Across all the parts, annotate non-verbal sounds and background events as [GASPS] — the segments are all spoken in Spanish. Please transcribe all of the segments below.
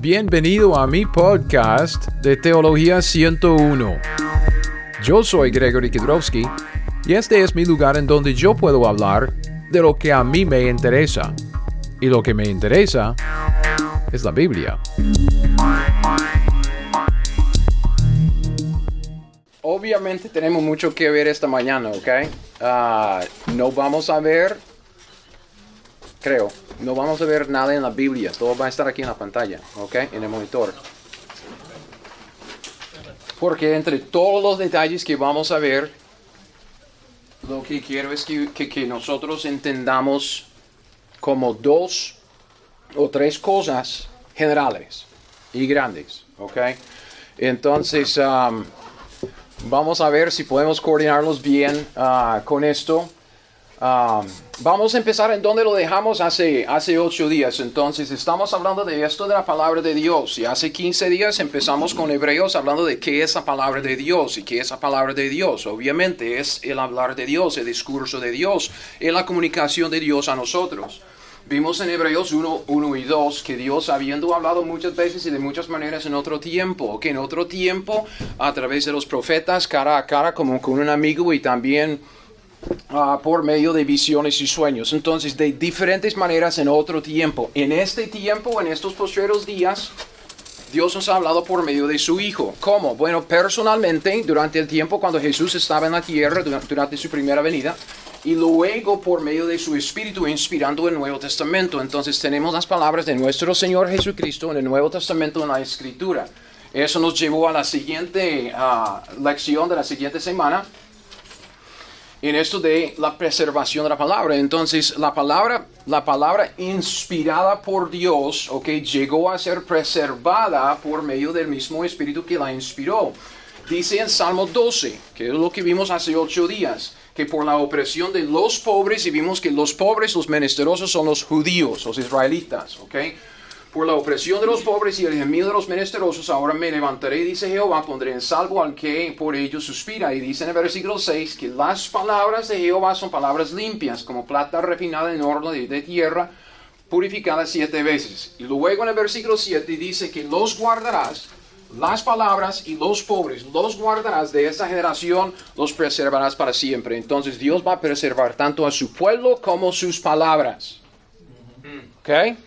Bienvenido a mi podcast de Teología 101. Yo soy Gregory Kidrowski y este es mi lugar en donde yo puedo hablar de lo que a mí me interesa. Y lo que me interesa es la Biblia. Obviamente tenemos mucho que ver esta mañana, ¿ok? Ah, no vamos a ver, creo, no vamos a ver nada en la Biblia. Todo va a estar aquí en la pantalla, ¿ok? En el monitor. Porque entre todos los detalles que vamos a ver, lo que quiero es que, que- que nosotros entendamos como dos o tres cosas generales y grandes, ¿ok? Entonces, um, vamos a ver si podemos coordinarlos bien ah, con esto. Um, vamos a empezar en donde lo dejamos hace, hace ocho días. Entonces, estamos hablando de esto de la palabra de Dios. Y hace 15 días empezamos con Hebreos hablando de qué es la palabra de Dios y qué es la palabra de Dios. Obviamente es el hablar de Dios, el discurso de Dios, es la comunicación de Dios a nosotros. Vimos en Hebreos 1, 1 y 2 que Dios, habiendo hablado muchas veces y de muchas maneras en otro tiempo, que en otro tiempo, a través de los profetas, cara a cara, como con un amigo y también ah, por medio de visiones y sueños. Entonces, de diferentes maneras en otro tiempo. En este tiempo, en estos postreros días, Dios nos ha hablado por medio de su Hijo. ¿Cómo? Bueno, personalmente, durante el tiempo cuando Jesús estaba en la tierra, dura- durante su primera venida, y luego por medio de su Espíritu inspirando el Nuevo Testamento. Entonces tenemos las palabras de nuestro Señor Jesucristo en el Nuevo Testamento en la Escritura. Eso nos llevó a la siguiente ah, lección de la siguiente semana, en esto de la preservación de la palabra. Entonces, la palabra, la palabra inspirada por Dios, ok, llegó a ser preservada por medio del mismo Espíritu que la inspiró. Dice en Salmo 12, que es lo que vimos hace ocho días, que por la opresión de los pobres, y vimos que los pobres, los menesterosos, son los judíos, los israelitas, ok. Por la opresión de los pobres y el gemido de los menesterosos, ahora me levantaré, dice Jehová, pondré en salvo al que por ellos suspira. Y dice en el versículo 6 que las palabras de Jehová son palabras limpias, como plata refinada en horno de, de tierra, purificada siete veces. Y luego en el versículo 7 dice que los guardarás, las palabras y los pobres, los guardarás de esta generación, los preservarás para siempre. Entonces Dios va a preservar tanto a su pueblo como sus palabras. ¿Ok?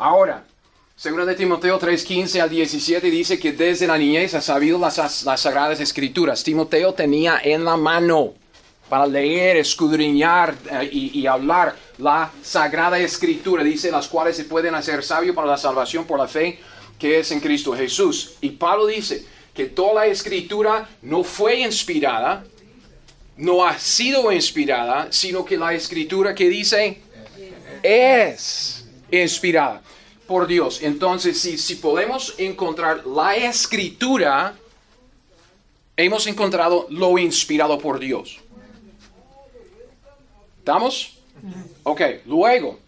Ahora, según de Timoteo 3:15 al 17 dice que desde la niñez ha sabido las, las sagradas escrituras. Timoteo tenía en la mano para leer, escudriñar eh, y, y hablar la sagrada escritura, dice las cuales se pueden hacer sabio para la salvación por la fe que es en Cristo Jesús. Y Pablo dice que toda la escritura no fue inspirada, no ha sido inspirada, sino que la escritura que dice es inspirada por Dios. Entonces, si, si podemos encontrar la escritura, hemos encontrado lo inspirado por Dios. ¿Estamos? Ok, luego,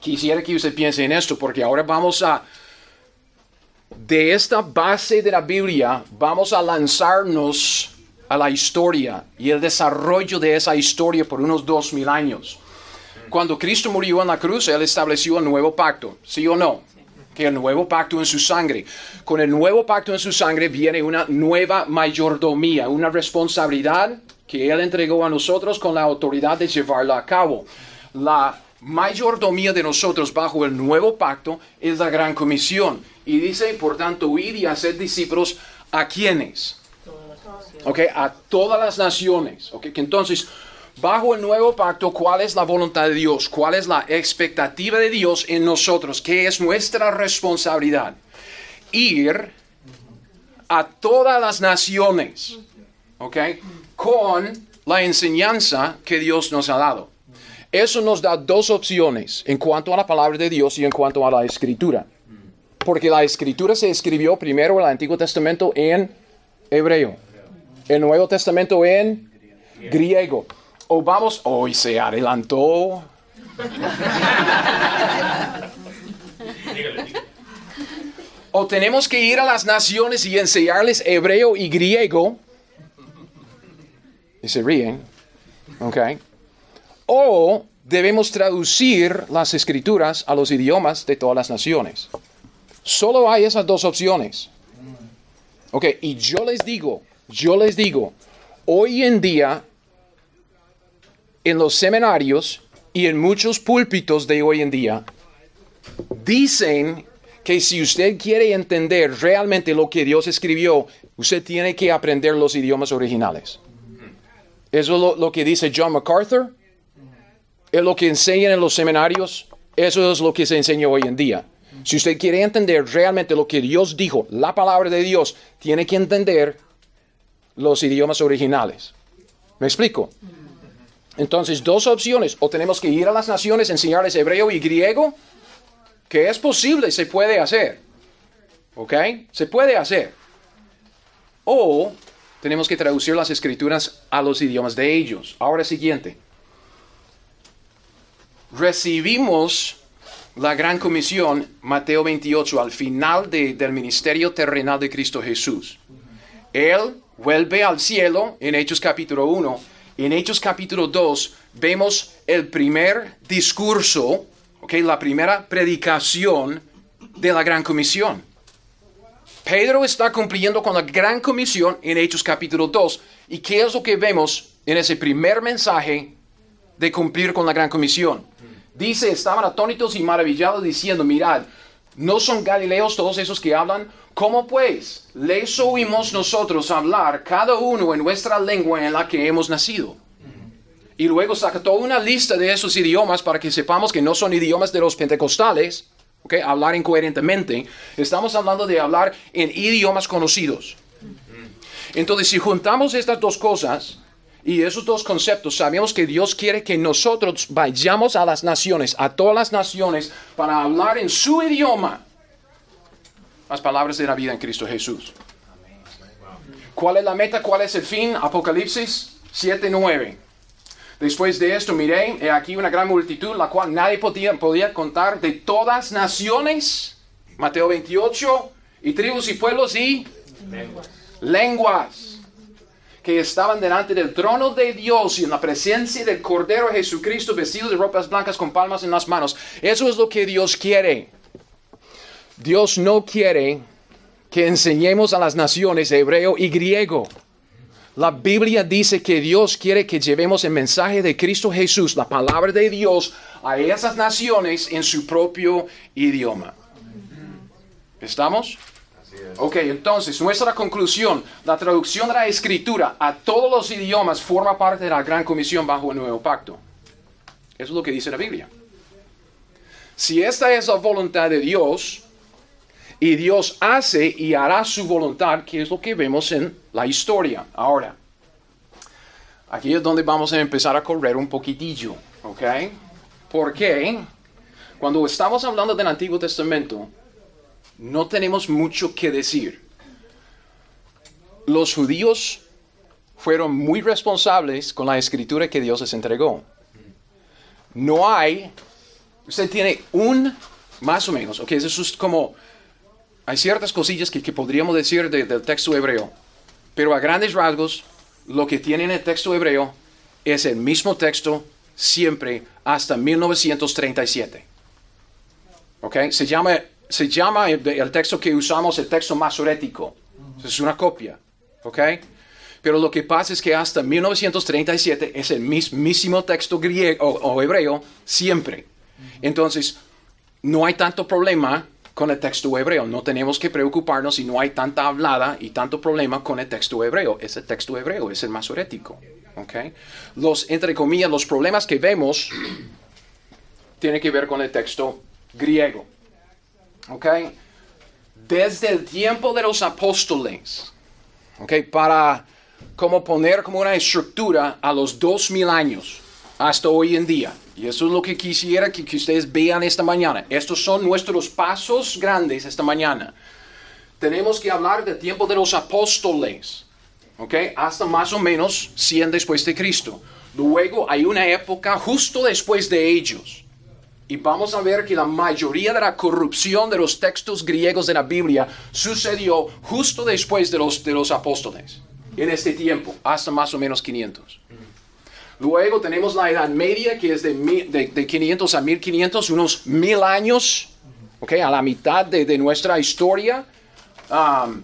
quisiera que usted piense en esto, porque ahora vamos a, de esta base de la Biblia, vamos a lanzarnos a la historia y el desarrollo de esa historia por unos dos mil años. Cuando Cristo murió en la cruz, Él estableció el nuevo pacto, ¿sí o no? Que el nuevo pacto en su sangre. Con el nuevo pacto en su sangre viene una nueva mayordomía, una responsabilidad que Él entregó a nosotros con la autoridad de llevarla a cabo. La mayordomía de nosotros bajo el nuevo pacto es la gran comisión. Y dice, por tanto, ir y hacer discípulos a quienes? ¿ok? A todas las naciones, ¿ok? Que entonces, bajo el nuevo pacto, ¿cuál es la voluntad de Dios? ¿Cuál es la expectativa de Dios en nosotros? ¿Qué es nuestra responsabilidad? Ir a todas las naciones, ¿ok? Con la enseñanza que Dios nos ha dado. Eso nos da dos opciones en cuanto a la palabra de Dios y en cuanto a la escritura. Porque la escritura se escribió primero en el Antiguo Testamento en hebreo el Nuevo Testamento en griego. O vamos, hoy se adelantó. O tenemos que ir a las naciones y enseñarles hebreo y griego. Y se ríen. ¿Ok? O debemos traducir las escrituras a los idiomas de todas las naciones. Solo hay esas dos opciones. Ok, y yo les digo, yo les digo, hoy en día, en los seminarios y en muchos púlpitos de hoy en día, dicen que si usted quiere entender realmente lo que Dios escribió, usted tiene que aprender los idiomas originales. Eso es lo, que dice John MacArthur, es lo que enseñan en los seminarios, eso es lo que se enseña hoy en día. Si usted quiere entender realmente lo que Dios dijo, la palabra de Dios, tiene que entender los idiomas originales. ¿Me explico? Entonces, dos opciones. O tenemos que ir a las naciones, enseñarles hebreo y griego, que es posible, se puede hacer. ¿Ok? Se puede hacer. O tenemos que traducir las escrituras a los idiomas de ellos. Ahora siguiente. Recibimos la gran comisión, Mateo 28, al final de- del ministerio terrenal de Cristo Jesús. Él vuelve al cielo en Hechos capítulo 1. En Hechos capítulo 2 vemos el primer discurso, ok, la primera predicación de la gran comisión. Pedro está cumpliendo con la gran comisión en Hechos capítulo 2. ¿Y qué es lo que vemos en ese primer mensaje de cumplir con la gran comisión? Dice, estaban atónitos y maravillados diciendo, mirad, ¿no son galileos todos esos que hablan? ¿Cómo pues les oímos nosotros hablar cada uno en nuestra lengua en la que hemos nacido? Y luego saca toda una lista de esos idiomas para que sepamos que no son idiomas de los pentecostales, ¿ok? Hablar incoherentemente. Estamos hablando de hablar en idiomas conocidos. Entonces, si juntamos estas dos cosas y esos dos conceptos, sabemos que Dios quiere que nosotros vayamos a las naciones, a todas las naciones, para hablar en su idioma las palabras de la vida en Cristo Jesús. ¿Cuál es la meta? ¿Cuál es el fin? Apocalipsis 7, 9. Después de esto miré, he aquí una gran multitud, la cual nadie podía, podía contar, de todas naciones, Mateo 28, y tribus y pueblos y lenguas, que estaban delante del trono de Dios y en la presencia del Cordero Jesucristo, vestido de ropas blancas con palmas en las manos. Eso es lo que Dios quiere. Dios no quiere que enseñemos a las naciones hebreo y griego. La Biblia dice que Dios quiere que llevemos el mensaje de Cristo Jesús, la palabra de Dios, a esas naciones en su propio idioma. ¿Estamos? Ok, entonces nuestra conclusión, la traducción de la escritura a todos los idiomas forma parte de la gran comisión bajo el nuevo pacto. Eso es lo que dice la Biblia. Si esta es la voluntad de Dios, y Dios hace y hará su voluntad, que es lo que vemos en la historia. Ahora, aquí es donde vamos a empezar a correr un poquitillo, ¿ok? Porque cuando estamos hablando del Antiguo Testamento, no tenemos mucho que decir. Los judíos fueron muy responsables con la escritura que Dios les entregó. No hay, usted tiene un, más o menos, ok, eso es como hay ciertas cosillas que, que podríamos decir de- del texto hebreo, pero a grandes rasgos, lo que tiene en el texto hebreo es el mismo texto siempre hasta 1937. ¿Ok? Se llama, se llama el, el texto que usamos el texto masorético. Es una copia. ¿Ok? Pero lo que pasa es que hasta 1937 es el mismísimo texto griego o, o hebreo siempre. Entonces, no hay tanto problema con el texto hebreo. No tenemos que preocuparnos si no hay tanta hablada y tanto problema con el texto hebreo. Es el texto hebreo, es el masorético. ¿ok? Los, entre comillas, los problemas que vemos tienen que ver con el texto griego. ¿Ok? Desde el tiempo de los apóstoles, ¿ok? para como poner como una estructura a los dos mil años hasta hoy en día. Y eso es lo que quisiera que, que ustedes vean esta mañana. Estos son nuestros pasos grandes esta mañana. Tenemos que hablar del tiempo de los apóstoles, ¿ok? Hasta más o menos 100 después de Cristo. Luego hay una época justo después de ellos. Y vamos a ver que la mayoría de la corrupción de los textos griegos de la Biblia sucedió justo después de los, de los apóstoles, en este tiempo, hasta más o menos 500. Luego tenemos la Edad Media, que es de, de, de 500 a 1500, unos mil años ¿ok? A la mitad de, de nuestra historia, um,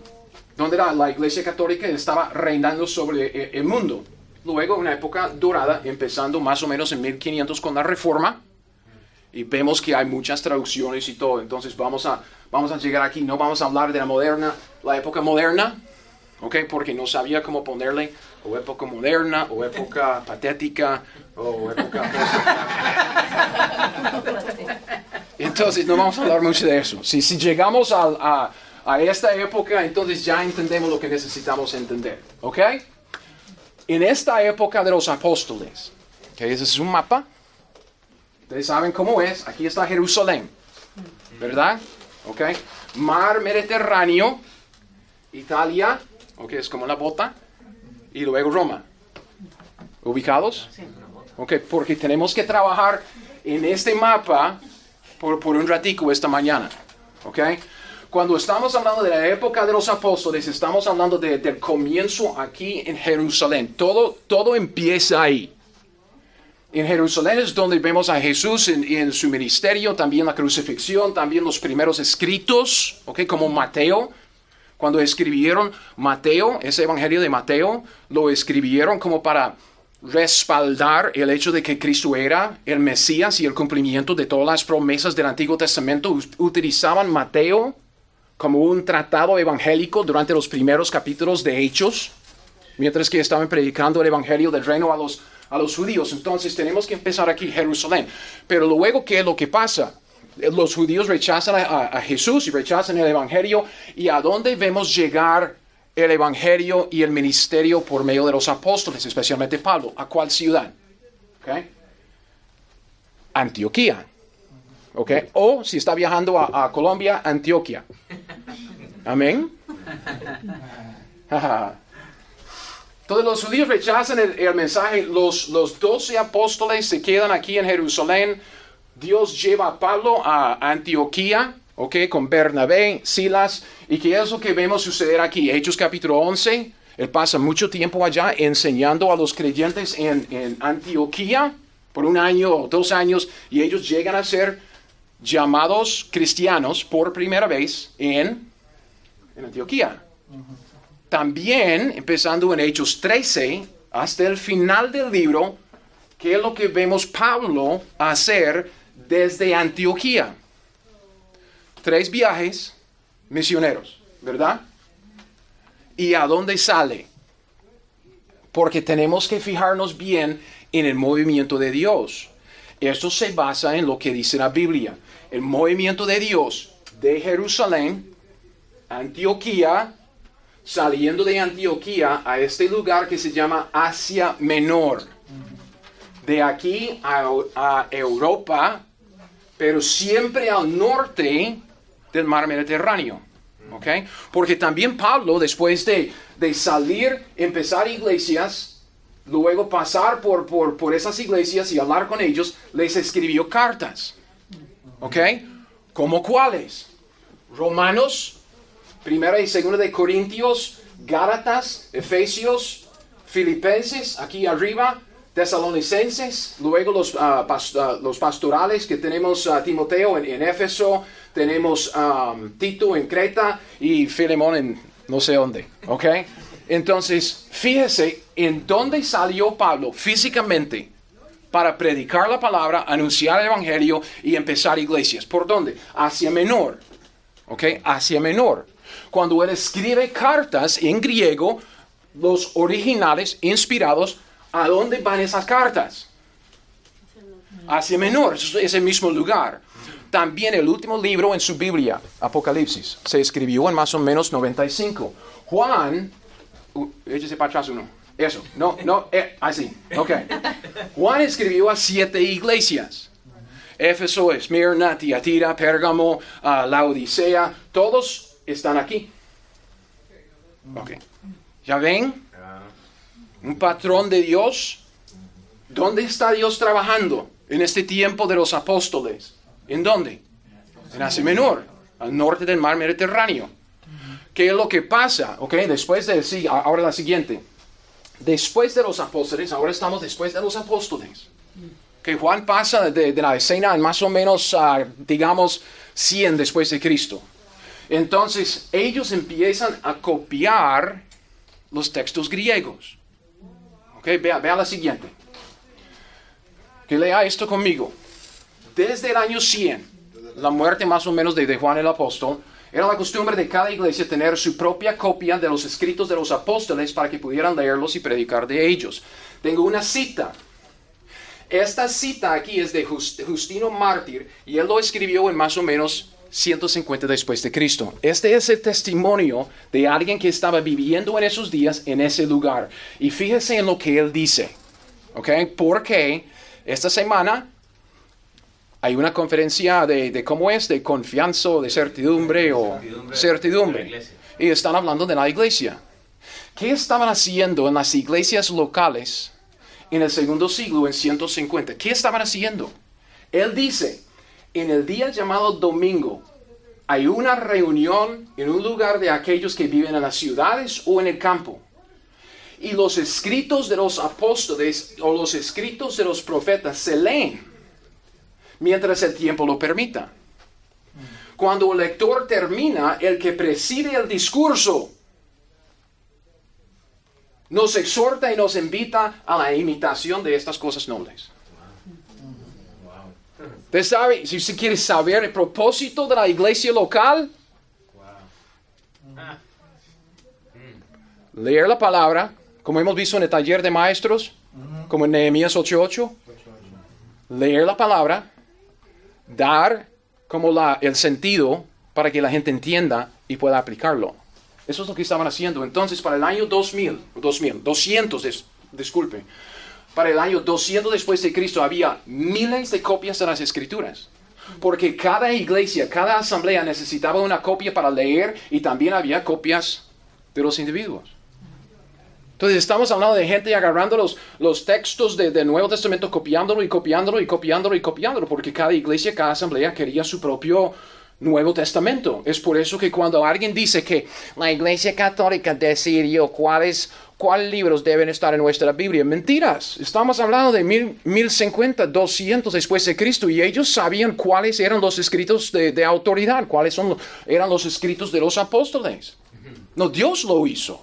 donde la, iglesia católica estaba reinando sobre el, el mundo. Luego, una época dorada, empezando más o menos en 1500 con la reforma, y vemos que hay muchas traducciones y todo. Entonces vamos a, vamos a llegar aquí, no vamos a hablar de la moderna, la época moderna, ¿ok? Porque no sabía cómo ponerle, o época moderna, o época [LAUGHS] patética, o época... entonces no vamos a hablar mucho de eso. Si, si llegamos a, a, a esta época, entonces ya entendemos lo que necesitamos entender, ¿ok? En esta época de los apóstoles, ¿ok? Ese es un mapa. Ustedes saben cómo es. Aquí está Jerusalén. ¿Verdad? ¿Ok? Mar Mediterráneo, Italia, ¿ok? Es como la bota. Y luego Roma. ¿Ubicados? ¿Ok? Porque tenemos que trabajar en este mapa por, por un ratico esta mañana. ¿Ok? Cuando estamos hablando de la época de los apóstoles, estamos hablando de, del comienzo aquí en Jerusalén. Todo, todo empieza ahí. En Jerusalén es donde vemos a Jesús en, en, su ministerio, también la crucifixión, también los primeros escritos, ¿ok? Como Mateo. Cuando escribieron Mateo, ese evangelio de Mateo, lo escribieron como para respaldar el hecho de que Cristo era el Mesías y el cumplimiento de todas las promesas del Antiguo Testamento. Utilizaban Mateo como un tratado evangélico durante los primeros capítulos de Hechos, mientras que estaban predicando el evangelio del reino a los a los judíos. Entonces tenemos que empezar aquí, Jerusalén. Pero luego, ¿qué es lo que pasa? Los judíos rechazan a, Jesús y rechazan el Evangelio. ¿Y a dónde vemos llegar el Evangelio y el ministerio por medio de los apóstoles, especialmente Pablo? ¿A cuál ciudad? Antioquía. ¿Okay? O si está viajando a, a Colombia, Antioquia. Amén. [LAUGHS] Entonces los judíos rechazan el, mensaje, los, los doce apóstoles se quedan aquí en Jerusalén, Dios lleva a Pablo a Antioquía, ¿ok? Con Bernabé, Silas, y qué es lo que vemos suceder aquí, Hechos capítulo 11, él pasa mucho tiempo allá enseñando a los creyentes en, en Antioquía por un año o dos años, y ellos llegan a ser llamados cristianos por primera vez en, en Antioquía. Uh. También, empezando en Hechos 13, hasta el final del libro, ¿qué es lo que vemos Pablo hacer desde Antioquía? Tres viajes misioneros, ¿verdad? ¿Y a dónde sale? Porque tenemos que fijarnos bien en el movimiento de Dios. Esto se basa en lo que dice la Biblia. El movimiento de Dios de Jerusalén, Antioquía, saliendo de Antioquía a este lugar que se llama Asia Menor. De aquí a, a, Europa, pero siempre al norte del mar Mediterráneo. ¿ok? Porque también Pablo, después de, de salir, empezar iglesias, luego pasar por, por, por esas iglesias y hablar con ellos, les escribió cartas. ¿Ok? ¿Cómo cuáles? Romanos, Primera y segunda de Corintios, Gálatas, Efesios, Filipenses, aquí arriba, Tesalonicenses, luego los, uh, los pastorales que tenemos a Timoteo en, en, Éfeso, tenemos um, Tito en Creta y Filemón en no sé dónde, ¿ok? Entonces, fíjese en dónde salió Pablo físicamente para predicar la palabra, anunciar el evangelio y empezar iglesias. ¿Por dónde? Asia Menor, ¿ok? Asia Menor. Cuando él escribe cartas en griego, los originales inspirados, ¿a dónde van esas cartas? Hacia menor, es el mismo lugar. También el último libro en su Biblia, Apocalipsis, se escribió en más o menos 95. Juan, uh, échese para atrás uno. Eso, no, no, eh, así, ok. Juan escribió a siete iglesias. Éfeso, Esmirna, Tiatira, Pérgamo, uh, Laodicea, todos están aquí. Ok. ¿Ya ven? Un patrón de Dios. ¿Dónde está Dios trabajando en este tiempo de los apóstoles? ¿En dónde? En Asia Menor, al norte del mar Mediterráneo. ¿Qué es lo que pasa? Ok, después de, sí, ahora la siguiente. Después de los apóstoles, ahora estamos después de los apóstoles. Que Juan pasa de, de la escena en más o menos, ah, digamos, 100 después de Cristo. Entonces ellos empiezan a copiar los textos griegos. Ok, vea, vea la siguiente. Que lea esto conmigo. Desde el año 100, la muerte más o menos de, de Juan el apóstol, era la costumbre de cada iglesia tener su propia copia de los escritos de los apóstoles para que pudieran leerlos y predicar de ellos. Tengo una cita. Esta cita aquí es de Just- Justino Mártir y él lo escribió en más o menos 150 después de Cristo. Este es el testimonio de alguien que estaba viviendo en esos días en ese lugar. Y fíjese en lo que él dice. ¿Ok? Porque esta semana hay una conferencia de, de cómo es, de confianza o de certidumbre o Certidumbre. Y están hablando de la iglesia. ¿Qué estaban haciendo en las iglesias locales en el segundo siglo, en 150? ¿Qué estaban haciendo? Él dice, en el día llamado domingo, hay una reunión en un lugar de aquellos que viven en las ciudades o en el campo. Y los escritos de los apóstoles o los escritos de los profetas se leen mientras el tiempo lo permita. Cuando el lector termina, el que preside el discurso nos exhorta y nos invita a la imitación de estas cosas nobles. Usted sabe, si usted quiere saber el propósito de la iglesia local, leer la palabra, como hemos visto en el taller de maestros, como en Nehemías 8:8, leer la palabra, dar como la, el sentido para que la gente entienda y pueda aplicarlo. Eso es lo que estaban haciendo. Entonces, para el año 2000, 2000 200, dis- disculpe, para el año 200 después de Cristo había miles de copias de las escrituras. Porque cada iglesia, cada asamblea necesitaba una copia para leer y también había copias de los individuos. Entonces estamos hablando de gente agarrando los, los textos de- del Nuevo Testamento, copiándolo y copiándolo y copiándolo y copiándolo, porque cada iglesia, cada asamblea quería su propio Nuevo Testamento. Es por eso que cuando alguien dice que la iglesia católica decidió cuáles, cuáles libros deben estar en nuestra Biblia, mentiras. Estamos hablando de mil, 1050, 200 después de Cristo y ellos sabían cuáles eran los escritos de, de autoridad, cuáles son, eran los escritos de los apóstoles. No, Dios lo hizo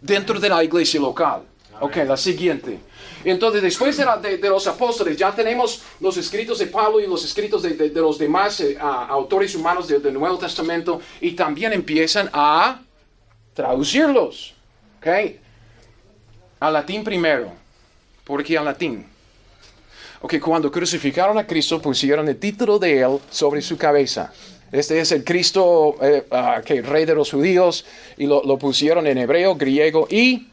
dentro de la iglesia local. Ok, la siguiente. Entonces, después de, los apóstoles, ya tenemos los escritos de Pablo y los escritos de, los demás eh, autores humanos de- del Nuevo Testamento y también empiezan a traducirlos. Ok, al latín primero. ¿Por qué al latín? Ok, cuando crucificaron a Cristo pusieron el título de él sobre su cabeza. Este es el Cristo, eh, ah, rey de los judíos, y lo, lo pusieron en hebreo, griego y,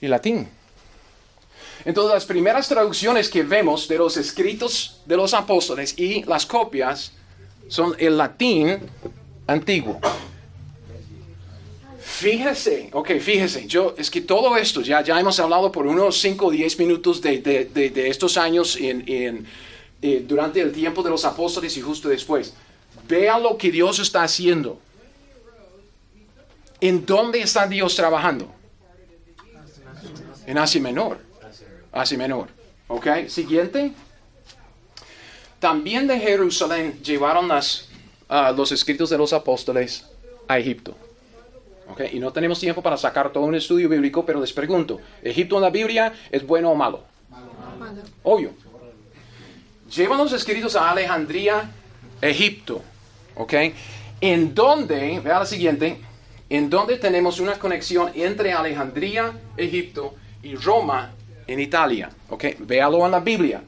y latín. Entonces las primeras traducciones que vemos de los escritos de los apóstoles y las copias son el latín antiguo. Fíjese, ok, fíjese, yo, es que todo esto, ya, ya hemos hablado por unos 5 o 10 minutos de, de- de- de estos años en, en, eh, durante el tiempo de los apóstoles y justo después. Vea lo que Dios está haciendo. ¿En dónde está Dios trabajando? En Asia Menor. Asia Menor. Ok, siguiente. También de Jerusalén llevaron las, ah, los escritos de los apóstoles a Egipto. Ok, y no tenemos tiempo para sacar todo un estudio bíblico, pero les pregunto, ¿Egipto en la Biblia es bueno o malo? Obvio. Llevan los escritos a Alejandría, Egipto. ¿Ok? En donde, vea la siguiente, en donde tenemos una conexión entre Alejandría, Egipto y Roma en Italia. ¿Ok? Véalo en la Biblia.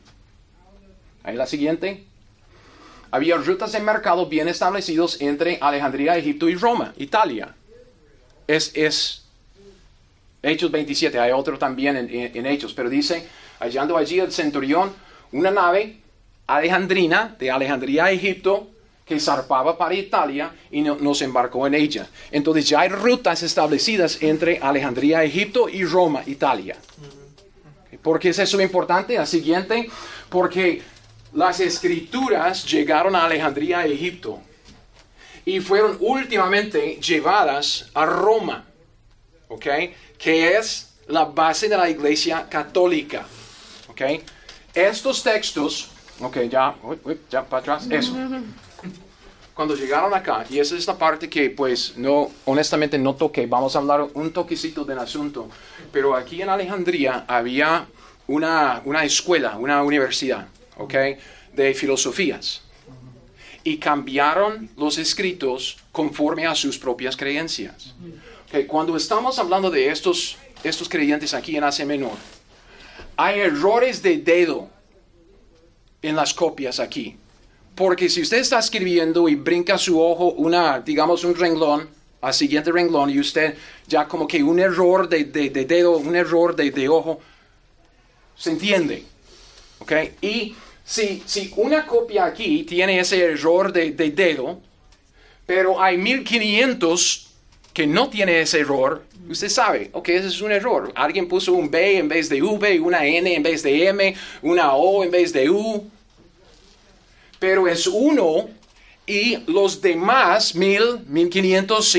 Ahí la siguiente. Había rutas de mercado bien establecidos entre Alejandría, Egipto y Roma, Italia. Es, es Hechos 27, hay otro también en, en- Hechos, pero dice, hallando allí el centurión una nave alejandrina de Alejandría a Egipto que zarpaba para Italia y no- nos embarcó en ella. Entonces ya hay rutas establecidas entre Alejandría, Egipto y Roma, Italia. ¿Por qué es eso importante? La siguiente, porque las escrituras llegaron a Alejandría, Egipto, y fueron últimamente llevadas a Roma, ¿ok? Que es la base de la iglesia católica, ¿ok? estos textos, ok, ya, ya para atrás, eso. Cuando llegaron acá, y esa es la parte que pues no, honestamente no toqué, vamos a hablar un toquecito del asunto, pero aquí en Alejandría había una, una escuela, una universidad, ok, de filosofías. Y cambiaron los escritos conforme a sus propias creencias. Ok, Cuando estamos hablando de estos, estos creyentes aquí en Asia Menor, hay errores de dedo en las copias aquí. Porque si usted está escribiendo y brinca su ojo una, digamos, un renglón, al siguiente renglón, y usted ya como que un error de, de- de dedo, un error de, de ojo, se entiende. ¿Ok? Y si, si una copia aquí tiene ese error de, de dedo, pero hay 1500 que no tiene ese error, usted sabe, ok, ese es un error. Alguien puso un B en vez de V, una N en vez de M, una O en vez de U. Pero es uno y los demás, 1000, 1500,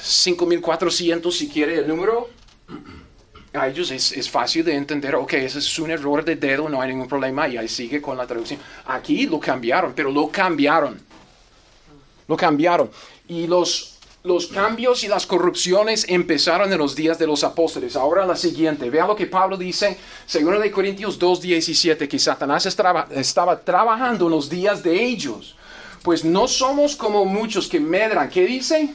5400 si quiere el número, a ellos es, es fácil de entender, ok, ese es un error de dedo, no hay ningún problema, y ahí sigue con la traducción. Aquí lo cambiaron, pero lo cambiaron. Lo cambiaron. Y los, los cambios y las corrupciones empezaron en los días de los apóstoles. Ahora la siguiente, vea lo que Pablo dice, según de Corintios 2.17, que Satanás estaba, estaba trabajando en los días de ellos. Pues no somos como muchos que medran. ¿Qué dice?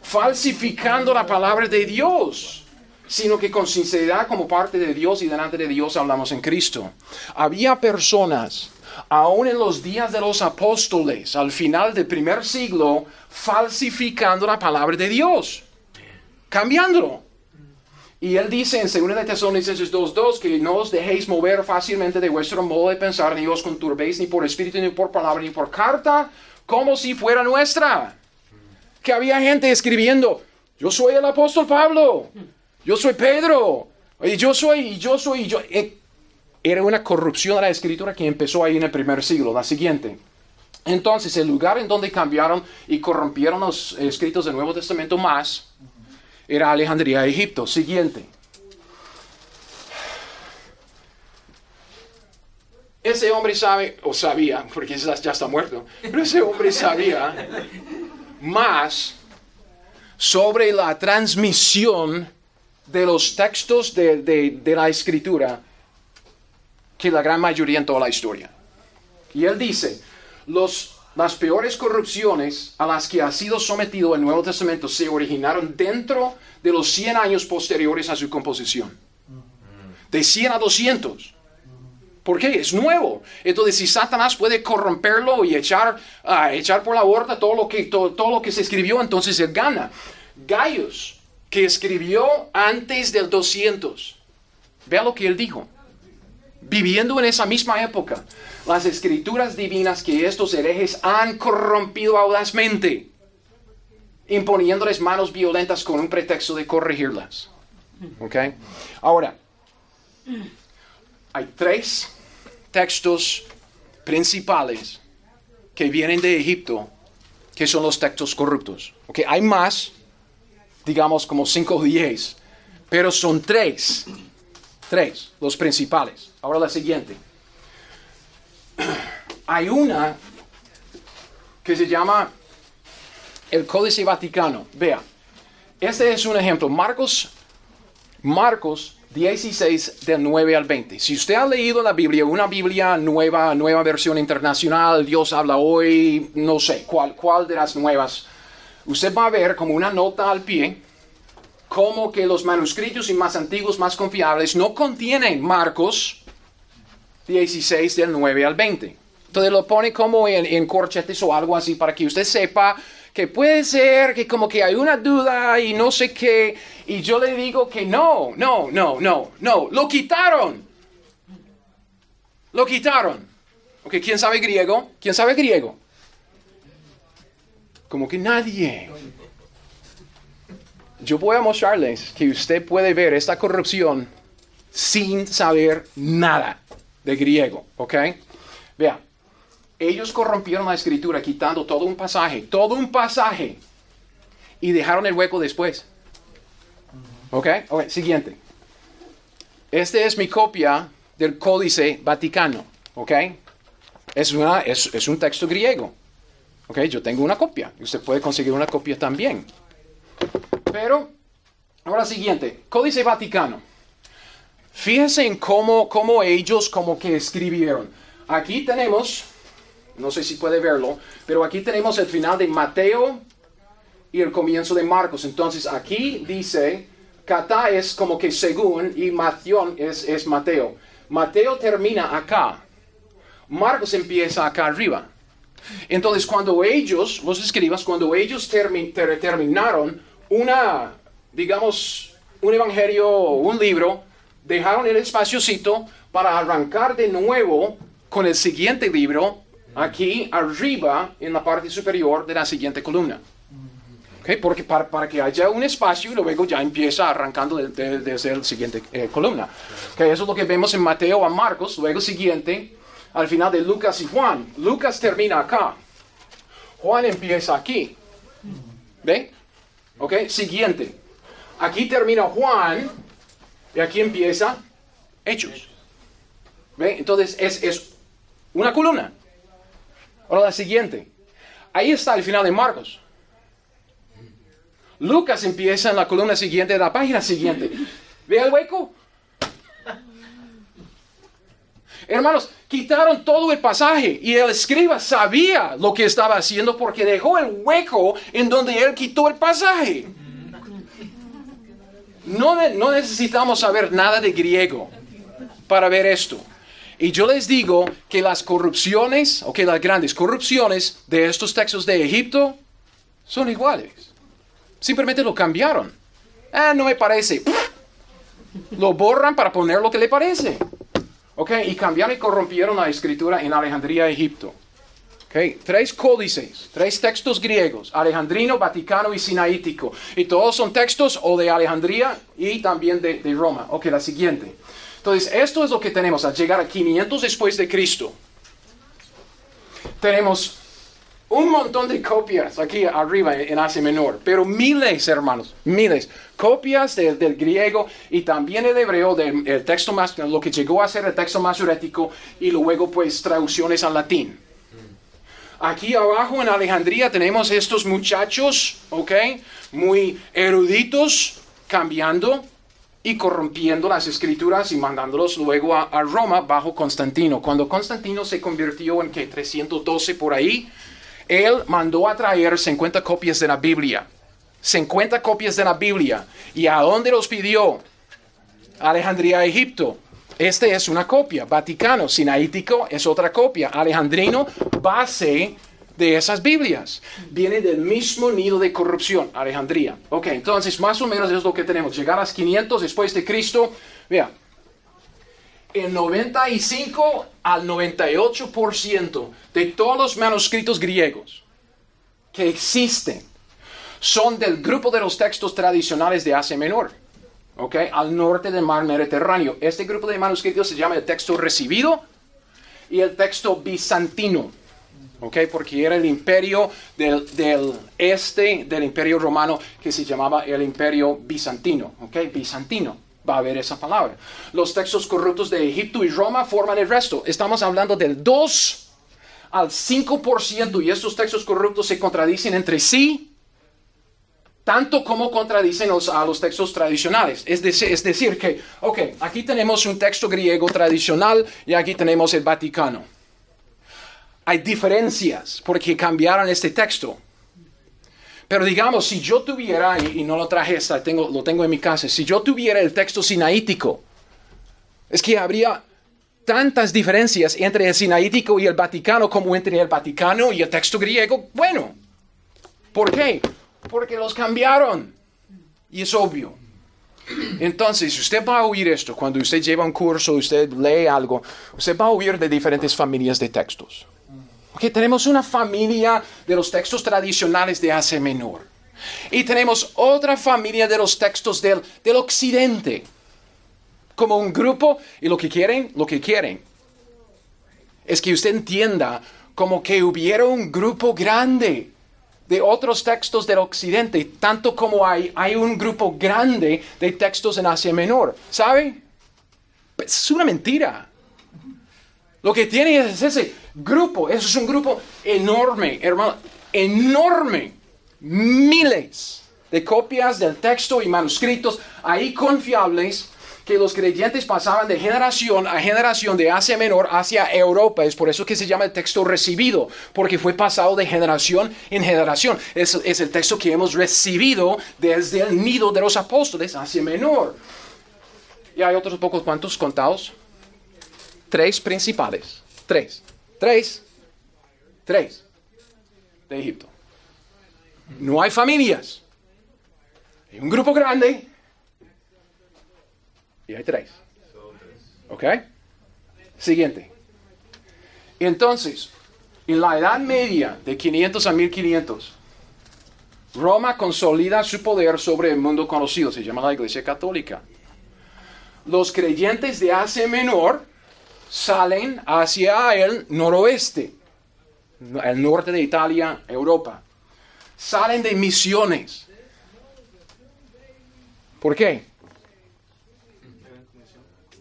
Falsificando la palabra de Dios sino que con sinceridad como parte de Dios y delante de Dios hablamos en Cristo. Había personas, aún en los días de los apóstoles, al final del primer siglo, falsificando la palabra de Dios, cambiándolo. Y él dice en 2 de Tesalonicenses 2.2 que no os dejéis mover fácilmente de vuestro modo de pensar, ni os conturbéis ni por espíritu, ni por palabra, ni por carta, como si fuera nuestra. Que había gente escribiendo, yo soy el apóstol Pablo, yo soy Pedro, y yo soy, y yo soy, y yo. Eh, Era una corrupción de la escritura que empezó ahí en el primer siglo, la siguiente. Entonces, el lugar en donde cambiaron y corrompieron los escritos del Nuevo Testamento más era Alejandría, Egipto. Siguiente. Ese hombre sabe, o sabía, porque ya está muerto, pero ese hombre sabía más sobre la transmisión de los textos de, de- de la escritura que la gran mayoría en toda la historia. Y él dice, los, las peores corrupciones a las que ha sido sometido el Nuevo Testamento se originaron dentro de los 100 años posteriores a su composición. De 100 a 200. ¿Por qué? Es nuevo. Entonces, si Satanás puede corromperlo y echar, ah, echar por la borda todo lo, que, todo, todo lo que se escribió, entonces él gana. Gaius, que escribió antes del 200, vea lo que él dijo. Viviendo en esa misma época, las escrituras divinas que estos herejes han corrompido audazmente, imponiéndoles manos violentas con un pretexto de corregirlas. ¿Ok? Ahora, hay tres textos principales que vienen de Egipto que son los textos corruptos. ¿Ok? Hay más, digamos como 5 o 10, pero son tres. Tres, los principales. Ahora la siguiente. [CLEARS THROAT] Hay una que se llama el Códice Vaticano. Vea, este es un ejemplo. Marcos, Marcos 16 del 9 al 20. Si usted ha leído la Biblia, una Biblia nueva, nueva versión internacional, Dios habla hoy, no sé cuál, cuál de las nuevas, usted va a ver como una nota al pie como que los manuscritos y más antiguos, más confiables, no contienen Marcos 16 del 9 al 20. Entonces lo pone como en, en corchetes o algo así para que usted sepa que puede ser que como que hay una duda y no sé qué. Y yo le digo que no, no, no, no, no. Lo quitaron. Lo quitaron. Ok, ¿quién sabe griego? ¿Quién sabe griego? Como que nadie. Yo voy a mostrarles que usted puede ver esta corrupción sin saber nada de griego, ¿ok? Vea, ellos corrompieron la escritura quitando todo un pasaje, todo un pasaje, y dejaron el hueco después. ¿Ok? Ok, siguiente. Esta es mi copia del Códice Vaticano. ¿Ok? Es, una, es, es un texto griego. ¿Ok? Yo tengo una copia. Usted puede conseguir una copia también. Pero, ahora siguiente, Códice Vaticano. Fíjense en cómo, cómo ellos como que escribieron. Aquí tenemos, no sé si puede verlo, pero aquí tenemos el final de Mateo y el comienzo de Marcos. Entonces aquí dice, Kata es como que según y Mateo es, es Mateo. Mateo termina acá. Marcos empieza acá arriba. Entonces cuando ellos, los escribas, cuando ellos terminaron una, digamos, un evangelio, un libro, dejaron el espaciocito para arrancar de nuevo con el siguiente libro aquí arriba en la parte superior de la siguiente columna. Okay, porque para, para, que haya un espacio luego ya empieza arrancando desde la siguiente eh, columna. Okay, eso es lo que vemos en Mateo a Marcos, luego siguiente, al final de Lucas y Juan. Lucas termina acá. Juan empieza aquí. ¿Ve? Ok, siguiente. Aquí termina Juan y aquí empieza Hechos. ¿Ve? Entonces es, es una columna. Ahora la siguiente. Ahí está el final de Marcos. Lucas empieza en la columna siguiente la página siguiente. ¿Ve el hueco? Hermanos, quitaron todo el pasaje y el escriba sabía lo que estaba haciendo porque dejó el hueco en donde él quitó el pasaje. No, necesitamos saber nada de griego para ver esto. Y yo les digo que las corrupciones, o que las grandes corrupciones de estos textos de Egipto son iguales. Simplemente lo cambiaron. Ah, no me parece. Lo borran para poner lo que le parece. ¿Ok? Y cambiaron y corrompieron la escritura en Alejandría, Egipto. ¿Ok? Tres códices, tres textos griegos, alejandrino, vaticano y sinaítico. Y todos son textos o de Alejandría y también de, de Roma. Ok, la siguiente. Entonces, esto es lo que tenemos al llegar a 500 después de Cristo. Tenemos un montón de copias aquí arriba en Asia Menor, pero miles, hermanos, miles. Copias del griego y también el hebreo, del texto más, lo que llegó a ser el texto más masorético y luego pues traducciones al latín. Aquí abajo en Alejandría tenemos estos muchachos, ¿ok? Muy eruditos, cambiando y corrompiendo las escrituras y mandándolos luego a, Roma bajo Constantino. Cuando Constantino se convirtió en que 312 por ahí, él mandó a traer 50 copias de la Biblia. 50 copias de la Biblia. ¿Y a dónde los pidió? Alejandría, Egipto. Este es una copia. Vaticano, Sinaítico es otra copia. Alejandrino, base de esas Biblias. Viene del mismo nido de corrupción, Alejandría. Ok, entonces más o menos es lo que tenemos. Llegar a las 500 después de Cristo. Vea, el 95 al 98% de todos los manuscritos griegos que existen son del grupo de los textos tradicionales de Asia Menor, ¿ok? Al norte del mar Mediterráneo. Este grupo de manuscritos se llama el texto recibido y el texto bizantino. ¿ok? Porque era el imperio del, este del imperio romano que se llamaba el imperio bizantino, ¿ok? Bizantino. Va a haber esa palabra. Los textos corruptos de Egipto y Roma forman el resto. Estamos hablando del 2 al 5% y estos textos corruptos se contradicen entre sí, tanto como contradicen a los textos tradicionales. Es decir, es decir, que, ok, aquí tenemos un texto griego tradicional y aquí tenemos el Vaticano hay diferencias porque cambiaron este texto. Pero digamos, si yo tuviera, y, no lo traje, tengo, lo tengo en mi casa, si yo tuviera el texto sinaítico, es que habría tantas diferencias entre el sinaítico y el Vaticano como entre el Vaticano y el texto griego. Bueno, ¿por qué? Porque los cambiaron. Y es obvio. Entonces, usted va a oír esto cuando usted lleva un curso, usted lee algo, usted va a oír de diferentes familias de textos. Okay, tenemos una familia de los textos tradicionales de Asia Menor. Y tenemos otra familia de los textos del, del occidente. Como un grupo, y lo que quieren, lo que quieren. Es que usted entienda como que hubiera un grupo grande de otros textos del occidente, tanto como hay, hay un grupo grande de textos en Asia Menor. ¿Sabe? Es una mentira. Lo que tiene es ese grupo, eso es un grupo enorme, hermano, enorme. Miles de copias del texto y manuscritos ahí confiables que los creyentes pasaban de generación a generación de Asia Menor hacia Europa. Es por eso que se llama el texto recibido, porque fue pasado de generación en generación. Es, es el texto que hemos recibido desde el nido de los apóstoles Asia Menor. Y hay otros pocos cuantos contados. Tres principales. Tres. Tres. Tres. De Egipto. No hay familias. Hay un grupo grande y hay tres. ¿Ok? Siguiente. Entonces, en la Edad Media, de 500 a 1500, Roma consolida su poder sobre el mundo conocido, se llama la Iglesia Católica. Los creyentes de Asia Menor salen hacia el noroeste, el norte de Italia, Europa. Salen de misiones. ¿Por qué?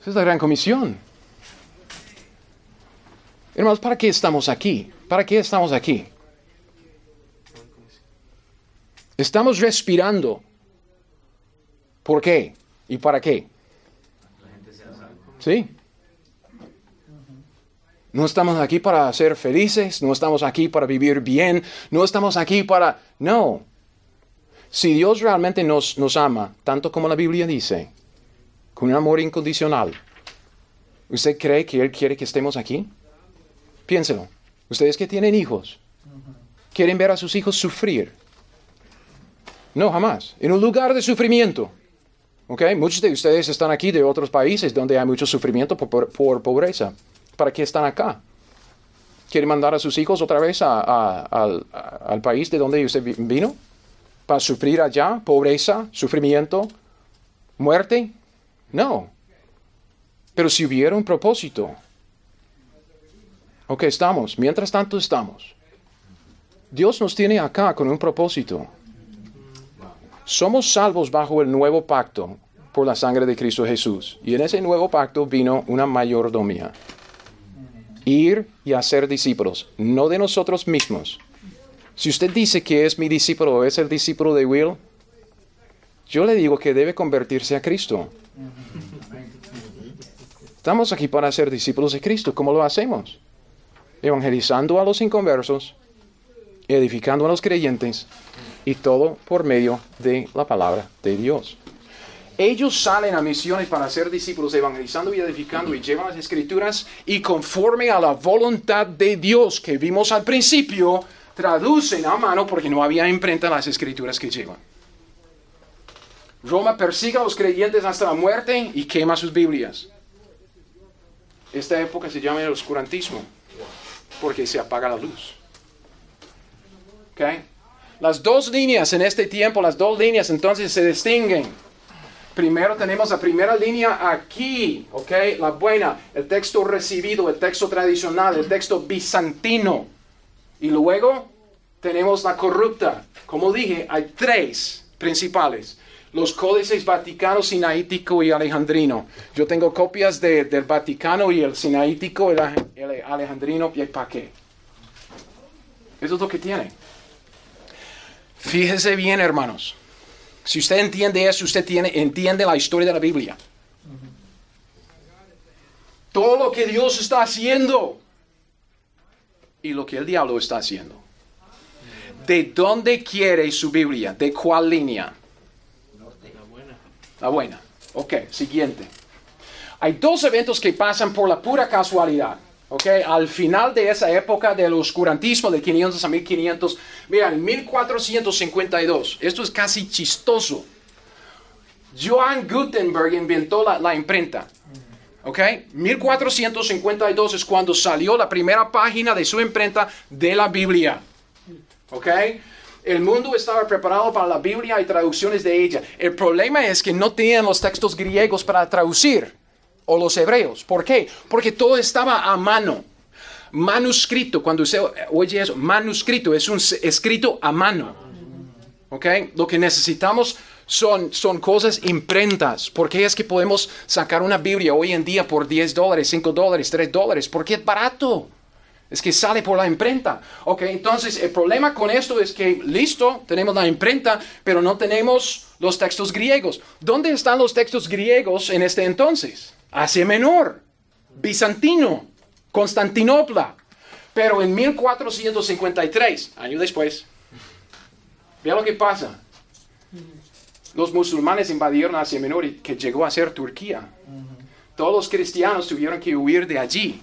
Esa es la gran comisión. Hermanos, ¿para qué estamos aquí? ¿Para qué estamos aquí? Estamos respirando. ¿Por qué? ¿Y para qué? Sí. No estamos aquí para ser felices, no estamos aquí para vivir bien, no estamos aquí para... No. Si Dios realmente nos, nos ama, tanto como la Biblia dice, con un amor incondicional, ¿usted cree que Él quiere que estemos aquí? Piénselo. Ustedes que tienen hijos, ¿quieren ver a sus hijos sufrir? No, jamás. En un lugar de sufrimiento. ¿Ok? Muchos de ustedes están aquí de otros países donde hay mucho sufrimiento por, por pobreza. ¿Para qué están acá? ¿Quieren mandar a sus hijos otra vez al, al país de donde usted vino? ¿Para sufrir allá? ¿Pobreza? ¿Sufrimiento? ¿Muerte? No. Pero si hubiera un propósito. Ok, estamos. Mientras tanto estamos. Dios nos tiene acá con un propósito. Somos salvos bajo el nuevo pacto por la sangre de Cristo Jesús. Y en ese nuevo pacto vino una mayordomía ir y hacer discípulos, no de nosotros mismos. Si usted dice que es mi discípulo o es el discípulo de Will, yo le digo que debe convertirse a Cristo. Estamos aquí para ser discípulos de Cristo. ¿Cómo lo hacemos? Evangelizando a los inconversos, edificando a los creyentes y todo por medio de la palabra de Dios. Ellos salen a misiones para ser discípulos, evangelizando y edificando y llevan las escrituras y conforme a la voluntad de Dios que vimos al principio, traducen a mano porque no había imprenta las escrituras que llevan. Roma persigue a los creyentes hasta la muerte y quema sus Biblias. Esta época se llama el oscurantismo porque se apaga la luz. ¿Okay? Las dos líneas en este tiempo, las dos líneas entonces se distinguen. Primero tenemos la primera línea aquí, ¿ok? La buena, el texto recibido, el texto tradicional, el texto bizantino. Y luego tenemos la corrupta. Como dije, hay tres principales. Los códices vaticano, sinaítico y alejandrino. Yo tengo copias del Vaticano y el sinaítico, el, el alejandrino, y para qué. Eso es lo que tiene. Fíjese bien, hermanos. Si usted entiende eso, usted tiene, entiende la historia de la Biblia. Todo lo que Dios está haciendo y lo que el diablo está haciendo. ¿De dónde quiere su Biblia? ¿De cuál línea? La buena. La buena. Ok, siguiente. Hay dos eventos que pasan por la pura casualidad. Okay, al final de esa época del oscurantismo de 500 a 1500, miren, 1452, esto es casi chistoso. Johann Gutenberg inventó la, imprenta. ¿Ok? 1452 es cuando salió la primera página de su imprenta de la Biblia. ¿Ok? El mundo estaba preparado para la Biblia y traducciones de ella. El problema es que no tenían los textos griegos para traducir o los hebreos. ¿Por qué? Porque todo estaba a mano. Manuscrito, cuando usted oye eso, manuscrito es un escrito a mano. ¿Ok? Lo que necesitamos son, son cosas imprentas. ¿Por qué es que podemos sacar una Biblia hoy en día por 10 dólares, 5 dólares, 3 dólares? Porque es barato. Es que sale por la imprenta. Ok, entonces el problema con esto es que, listo, tenemos la imprenta, pero no tenemos los textos griegos. ¿Dónde están los textos griegos en este entonces? Asia Menor, Bizantino, Constantinopla. Pero en 1453, año después, vea lo que pasa. Los musulmanes invadieron Asia Menor y que llegó a ser Turquía. Todos los cristianos tuvieron que huir de allí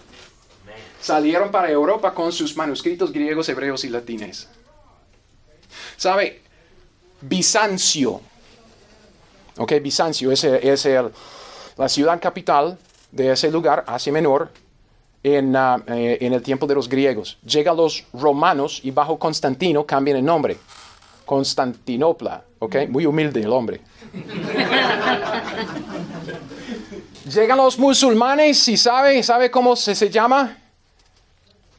salieron para Europa con sus manuscritos griegos, hebreos y latines. ¿Sabe? Bizancio. Ok, Bizancio es, es la ciudad capital de ese lugar, Asia Menor, en, uh, eh, en, el tiempo de los griegos. Llegan los romanos y bajo Constantino cambian el nombre. Constantinopla, ¿ok? Muy humilde el hombre. [LAUGHS] Llegan los musulmanes y sabe, ¿sabe cómo se, se llama?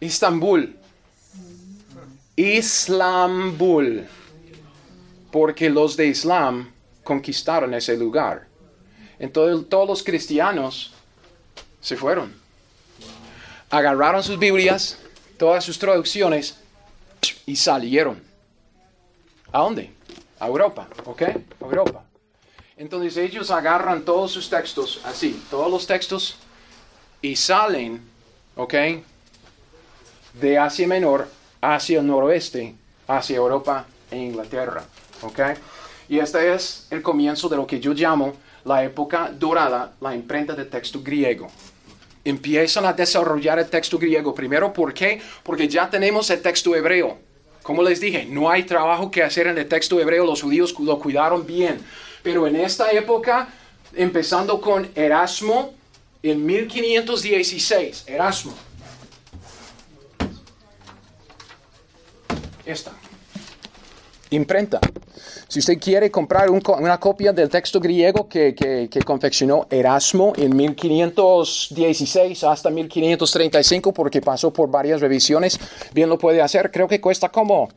Istambul. Islambul. Porque los de Islam conquistaron ese lugar. Entonces todos los cristianos se fueron. Agarraron sus Biblias, todas sus traducciones y salieron. ¿A dónde? A Europa, ¿ok? Europa. Entonces ellos agarran todos sus textos, así, todos los textos, y salen, ¿ok? de Asia Menor hacia el noroeste, hacia Europa e Inglaterra. ¿ok? Y este es el comienzo de lo que yo llamo la época dorada, la imprenta de texto griego. Empiezan a desarrollar el texto griego. Primero, ¿por qué? Porque ya tenemos el texto hebreo. Como les dije, no hay trabajo que hacer en el texto hebreo, los judíos lo cuidaron bien. Pero en esta época, empezando con Erasmo, en 1516, Erasmo, esta. Imprenta. Si usted quiere comprar una copia del texto griego que, confeccionó Erasmo en 1516 hasta 1535, porque pasó por varias revisiones, bien lo puede hacer. Creo que cuesta como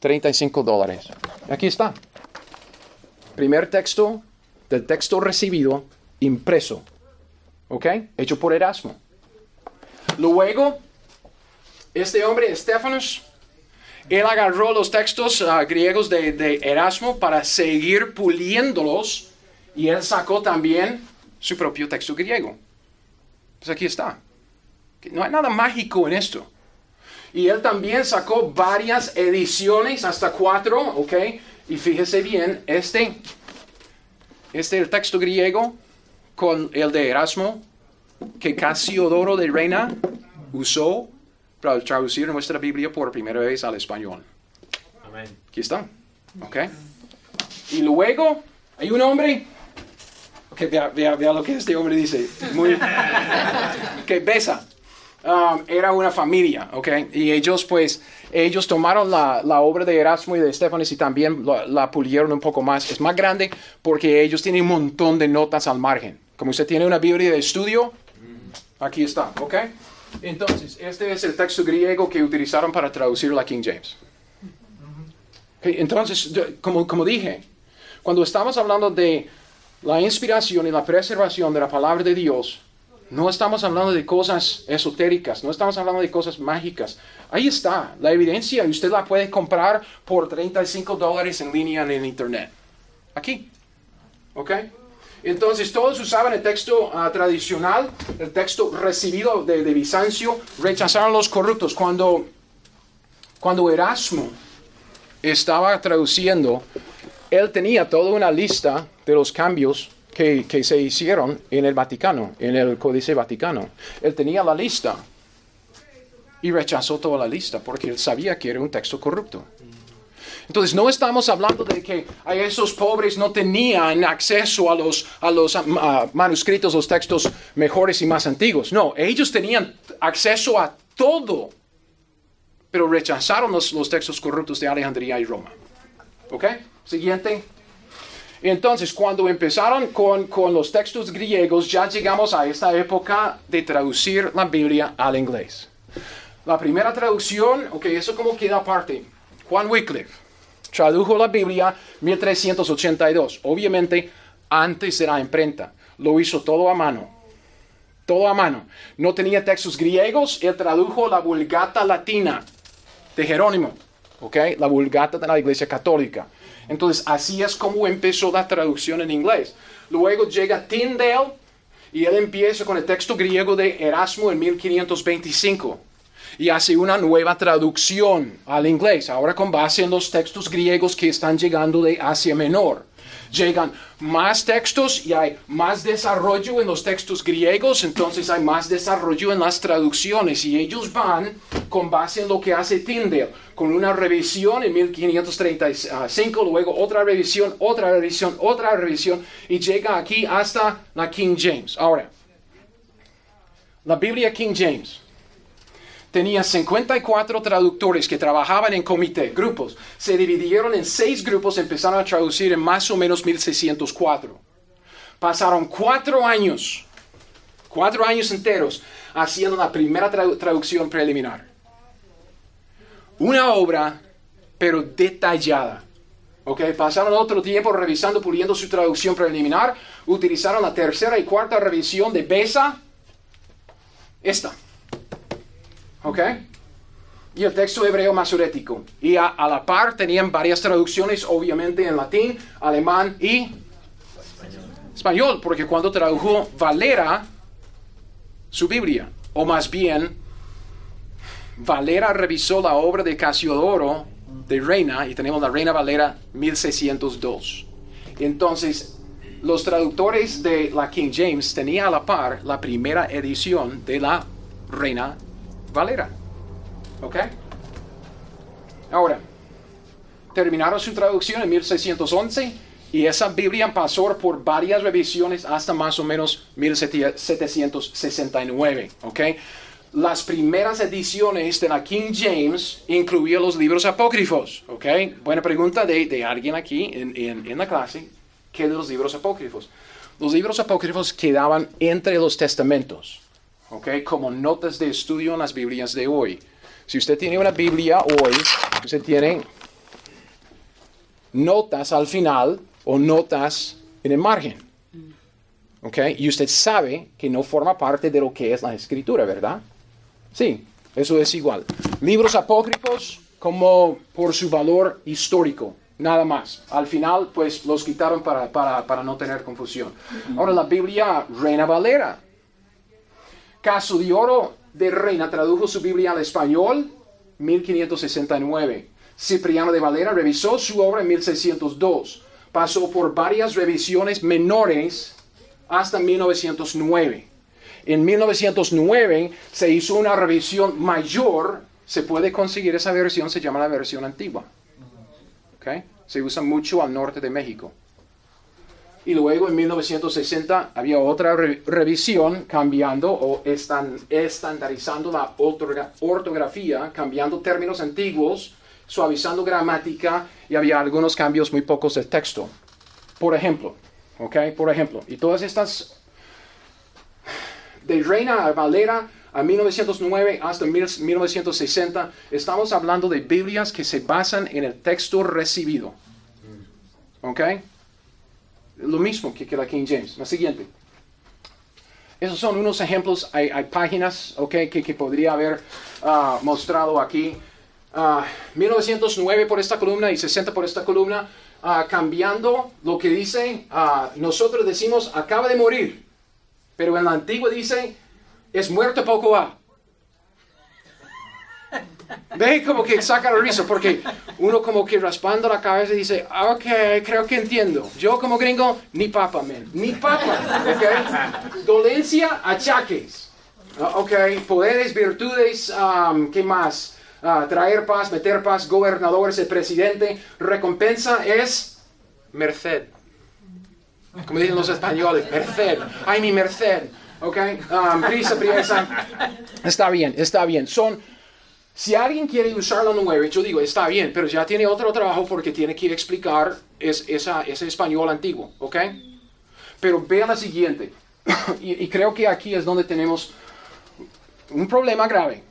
35 dólares. Aquí está. Primer texto del texto recibido impreso. ¿Ok? Hecho por Erasmo. Luego, este hombre, Estefanos, él agarró los textos ah, griegos de, Erasmo para seguir puliéndolos y él sacó también su propio texto griego. Pues aquí está. No hay nada mágico en esto. Y él también sacó varias ediciones, hasta cuatro, ¿ok? Y fíjese bien, este, este es el texto griego con el de Erasmo, que Casiodoro de Reina usó para traducir nuestra Biblia por primera vez al español. Amén. Aquí está. ¿Ok? Y luego hay un hombre que vea, vea, lo que este hombre dice. Muy, [LAUGHS] que besa. Um, era una familia, ¿ok? Y ellos, pues, ellos tomaron la, la obra de Erasmo y de Stefanes y también la, la, pulieron un poco más. Es más grande porque ellos tienen un montón de notas al margen. Como usted tiene una Biblia de estudio, aquí está, ¿ok? Entonces, este es el texto griego que utilizaron para traducir la King James. entonces, como, como dije, cuando estamos hablando de la inspiración y la preservación de la palabra de Dios, no estamos hablando de cosas esotéricas, no estamos hablando de cosas mágicas. Ahí está la evidencia y usted la puede comprar por 35 dólares en línea en Internet. Aquí. ¿Ok? Entonces todos usaban el texto ah, tradicional, el texto recibido de, Bizancio, rechazaron los corruptos. Cuando, cuando Erasmo estaba traduciendo, él tenía toda una lista de los cambios que, que, se hicieron en el Vaticano, en el Códice Vaticano. Él tenía la lista y rechazó toda la lista porque él sabía que era un texto corrupto. Entonces no estamos hablando de que esos pobres no tenían acceso a los, a los manuscritos, los textos mejores y más antiguos. No, ellos tenían acceso a todo, pero rechazaron los, los textos corruptos de Alejandría y Roma. ¿Ok? Siguiente. Entonces, cuando empezaron con, con, los textos griegos, ya llegamos a esta época de traducir la Biblia al inglés. La primera traducción, ok, eso como queda aparte. Juan Wycliffe tradujo la Biblia 1382. Obviamente, antes de la imprenta. Lo hizo todo a mano. Todo a mano. No tenía textos griegos, él tradujo la Vulgata Latina de Jerónimo. ¿Ok? La Vulgata de la Iglesia Católica. Entonces, así es como empezó la traducción en inglés. Luego llega Tyndale y él empieza con el texto griego de Erasmo en 1525 y hace una nueva traducción al inglés, ahora con base en los textos griegos que están llegando de Asia Menor. Llegan más textos y hay más desarrollo en los textos griegos, entonces hay más desarrollo en las traducciones y ellos van con base en lo que hace Tyndale, con una revisión en 1535, luego otra revisión, otra revisión, otra revisión y llega aquí hasta la King James. Ahora, la Biblia King James tenía 54 traductores que trabajaban en comité, grupos. Se dividieron en seis grupos, empezaron a traducir en más o menos 1604. Pasaron cuatro años, cuatro años enteros, haciendo la primera traducción preliminar. Una obra, pero detallada. Okay, pasaron otro tiempo revisando, puliendo su traducción preliminar. Utilizaron la tercera y cuarta revisión de Besa. Esta. ¿Ok? Y el texto hebreo masorético. Y a, la par tenían varias traducciones, obviamente en latín, alemán y español. porque cuando tradujo Valera su Biblia, o más bien, Valera revisó la obra de Casiodoro de Reina, y tenemos la Reina Valera 1602. Entonces, los traductores de la King James tenían a la par la primera edición de la Reina Valera. ¿Ok? Ahora, terminaron su traducción en 1611 y esa Biblia pasó por varias revisiones hasta más o menos 1769. ¿Ok? Las primeras ediciones de la King James incluían los libros apócrifos. ¿Ok? Buena pregunta de, de alguien aquí en, en, la clase. ¿Qué de los libros apócrifos? Los libros apócrifos quedaban entre los testamentos. ¿Ok? Como notas de estudio en las Biblias de hoy. Si usted tiene una Biblia hoy, usted tiene notas al final o notas en el margen. ¿Ok? Y usted sabe que no forma parte de lo que es la escritura, ¿verdad? Sí, eso es igual. Libros apócrifos como por su valor histórico, nada más. Al final, pues los quitaron para, para, para no tener confusión. Ahora, la Biblia Reina Valera, Caso de Oro de Reina tradujo su Biblia al español 1569. Cipriano de Valera revisó su obra en 1602. Pasó por varias revisiones menores hasta 1909. En 1909 se hizo una revisión mayor. Se puede conseguir esa versión, se llama la versión antigua. ¿Okay? Se usa mucho al norte de México. Y luego en 1960 había otra revisión cambiando o estandarizando la ortografía, cambiando términos antiguos, suavizando gramática y había algunos cambios muy pocos de texto. Por ejemplo, ¿ok? Por ejemplo, y todas estas de Reina Valera a 1909 hasta 1960, estamos hablando de Biblias que se basan en el texto recibido. ¿Ok? Lo mismo que, que la King James. La siguiente. Esos son unos ejemplos. Hay, páginas que, que, podría haber ah, mostrado aquí. 1909 ah, por esta columna y 60 por esta columna. Ah, cambiando lo que dice, nosotros decimos acaba de morir. Pero en la antigua dice es muerto poco a. Ve como que saca la risa, porque uno como que raspando la cabeza dice, ok, creo que entiendo. Yo como gringo, ni papa, man, ni papa, ok. Dolencia, achaques, ah, ok, poderes, virtudes, ¿qué más? Ah, traer paz, meter paz, gobernadores, el presidente, recompensa es merced. Como dicen los españoles, merced, ay mi merced, ok, um, prisa, prisa. Está bien, está bien. Son si alguien quiere usar la 9, yo digo, está bien, pero ya tiene otro trabajo porque tiene que explicar es, ese español antiguo, ¿ok? Pero vea la siguiente, [COUGHS] y, creo que aquí es donde tenemos un problema grave,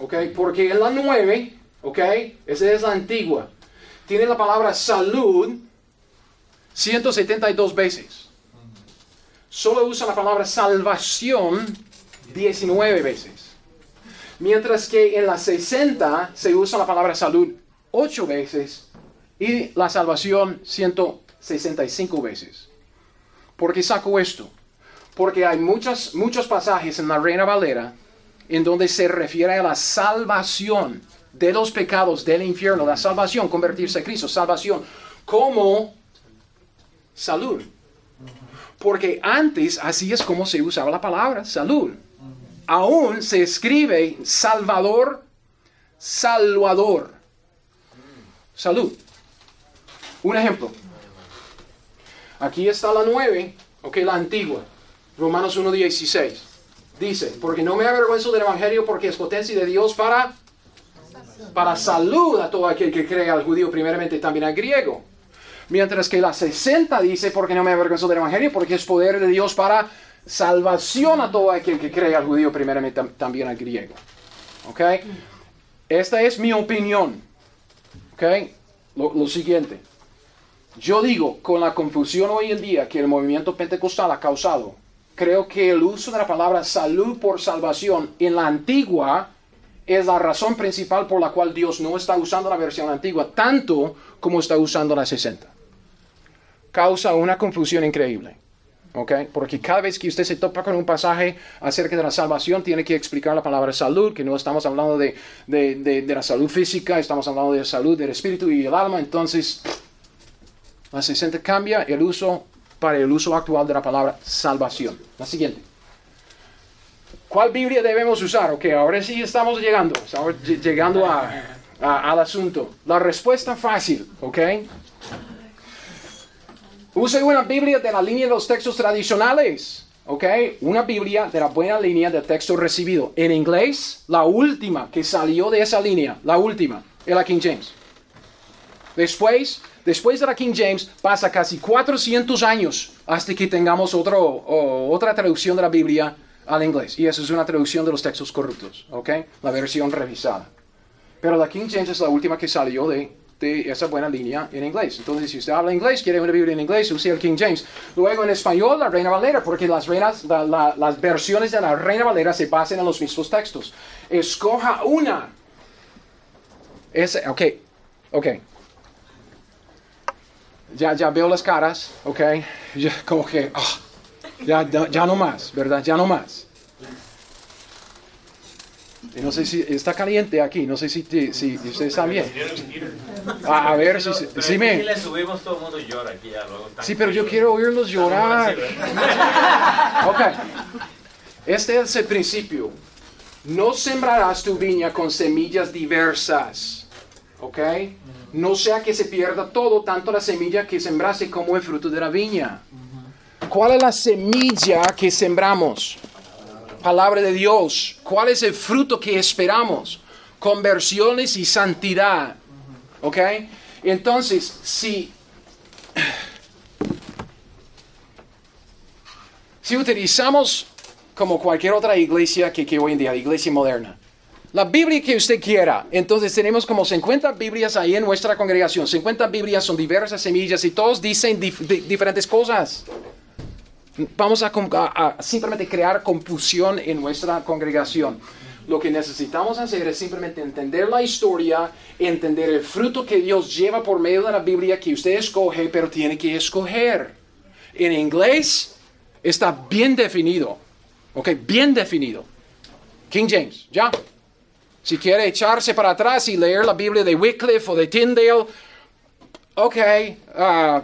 ¿ok? Porque en la 9, ¿ok? Esa es la antigua. tiene la palabra salud 172 veces. Solo usa la palabra salvación 19 veces. Mientras que en la 60 se usa la palabra salud 8 veces y la salvación 165 veces. ¿Por qué saco esto? Porque hay muchas, muchos pasajes en la Reina Valera en donde se refiere a la salvación de los pecados del infierno, la salvación, convertirse a Cristo, salvación, como salud. Porque antes así es como se usaba la palabra salud. Aún se escribe Salvador, Salvador. Salud. Un ejemplo. Aquí está la 9, ok, la antigua. Romanos 1.16. Dice, porque no me avergüenzo del Evangelio porque es potencia de Dios para, para salud a todo aquel que cree al judío primeramente también al griego. Mientras que la 60 dice, porque no me avergüenzo del Evangelio porque es poder de Dios para salvación a todo aquel que cree al judío primeramente también al griego. ¿Ok? Esta es mi opinión. ¿Ok? Lo, lo siguiente. Yo digo, con la confusión hoy en día que el movimiento pentecostal ha causado, creo que el uso de la palabra salud por salvación en la antigua es la razón principal por la cual Dios no está usando la versión antigua tanto como está usando la 60. Causa una confusión increíble. ¿Ok? Porque cada vez que usted se topa con un pasaje acerca de la salvación, tiene que explicar la palabra salud, que no estamos hablando de, de, de, de la salud física, estamos hablando de la salud del espíritu y el alma. Entonces, la 60 cambia el uso para el uso actual de la palabra salvación. La siguiente. ¿Cuál Biblia debemos usar? Ok, ahora sí estamos llegando, estamos llegando a, a, al asunto. La respuesta fácil, ok. Use una Biblia de la línea de los textos tradicionales, ok. Una Biblia de la buena línea de texto recibido. En inglés, la última que salió de esa línea, la última, es la King James. Después, después de la King James, pasa casi 400 años hasta que tengamos otro, otra traducción de la Biblia al inglés. Y eso es una traducción de los textos corruptos, ¿ok? La versión revisada. Pero la King James es la última que salió de, de esa buena línea en inglés. Entonces, si usted habla inglés, quiere una Biblia en inglés, use el King James. Luego en español, la Reina Valera, porque las, reinas, la, la, las versiones de la Reina Valera se basan en los mismos textos. Escoja una. Ese, ok. Ya, ya veo las caras, ok. [LAUGHS] Ya, como que, oh, ya, ya no más, ¿verdad? Ya no más. Y no sé si está caliente aquí, no sé si, si, si ustedes están bien. A, a ver si, si, si me... le subimos, todo el mundo llora aquí ya luego. Sí, pero yo quiero oírlos llorar. [LAUGHS] Ok. Este es el principio. No sembrarás tu viña con semillas diversas. ¿Ok? No sea que se pierda todo, tanto la semilla que sembraste como el fruto de la viña. ¿Cuál es la semilla que sembramos? Palabra de Dios. ¿Cuál es el fruto que esperamos? Conversiones y santidad. ¿Ok? Entonces, si, si utilizamos como cualquier otra iglesia que, que hoy en día, iglesia moderna, la Biblia que usted quiera. Entonces tenemos como 50 Biblias ahí en nuestra congregación. 50 Biblias son diversas semillas y todos dicen dif di diferentes cosas. Vamos a, simplemente crear confusión en nuestra congregación. Lo que necesitamos hacer es simplemente entender la historia, entender el fruto que Dios lleva por medio de la Biblia que usted escoge, pero tiene que escoger. En inglés está bien definido. Ok, bien definido. King James, ya. Si quiere echarse para atrás y leer la Biblia de Wycliffe o de Tyndale, ok, uh,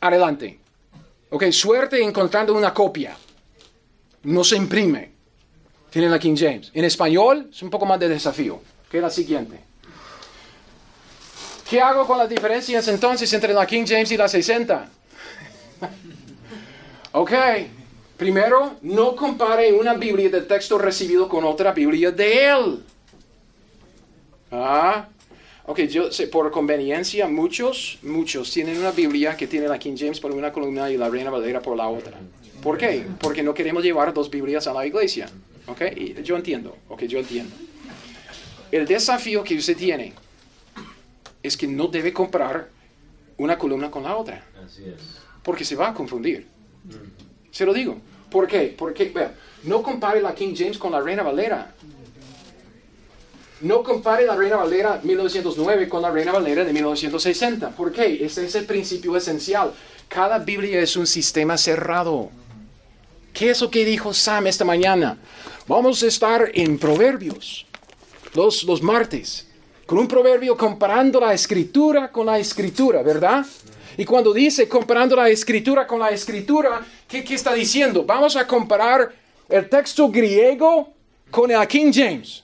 adelante. Ok, suerte encontrando una copia. No se imprime. Tiene la King James. En español es un poco más de desafío. Que la siguiente. ¿Qué hago con las diferencias entonces entre la King James y la 60? [LAUGHS] ok, primero, no compare una Biblia de texto recibido con otra Biblia de él. Ah, ok, yo sé, por conveniencia, muchos, muchos tienen una Biblia que tiene la King James por una columna y la Reina Valera por la otra. ¿Por qué? Porque no queremos llevar dos Biblias a la iglesia. Ok, y yo entiendo, ok, yo entiendo. El desafío que usted tiene es que no debe comparar una columna con la otra, Así es. porque se va a confundir. Se lo digo. ¿Por qué? Porque, vea, no compare la King James con la Reina Valera. No compare la Reina Valera 1909 con la Reina Valera de 1960. ¿Por qué? Ese es el principio esencial. Cada Biblia es un sistema cerrado. ¿Qué es lo que dijo Sam esta mañana? Vamos a estar en Proverbios los, los martes, con un proverbio comparando la escritura con la escritura, ¿verdad? Y cuando dice comparando la escritura con la escritura, ¿qué, qué está diciendo? Vamos a comparar el texto griego con el King James.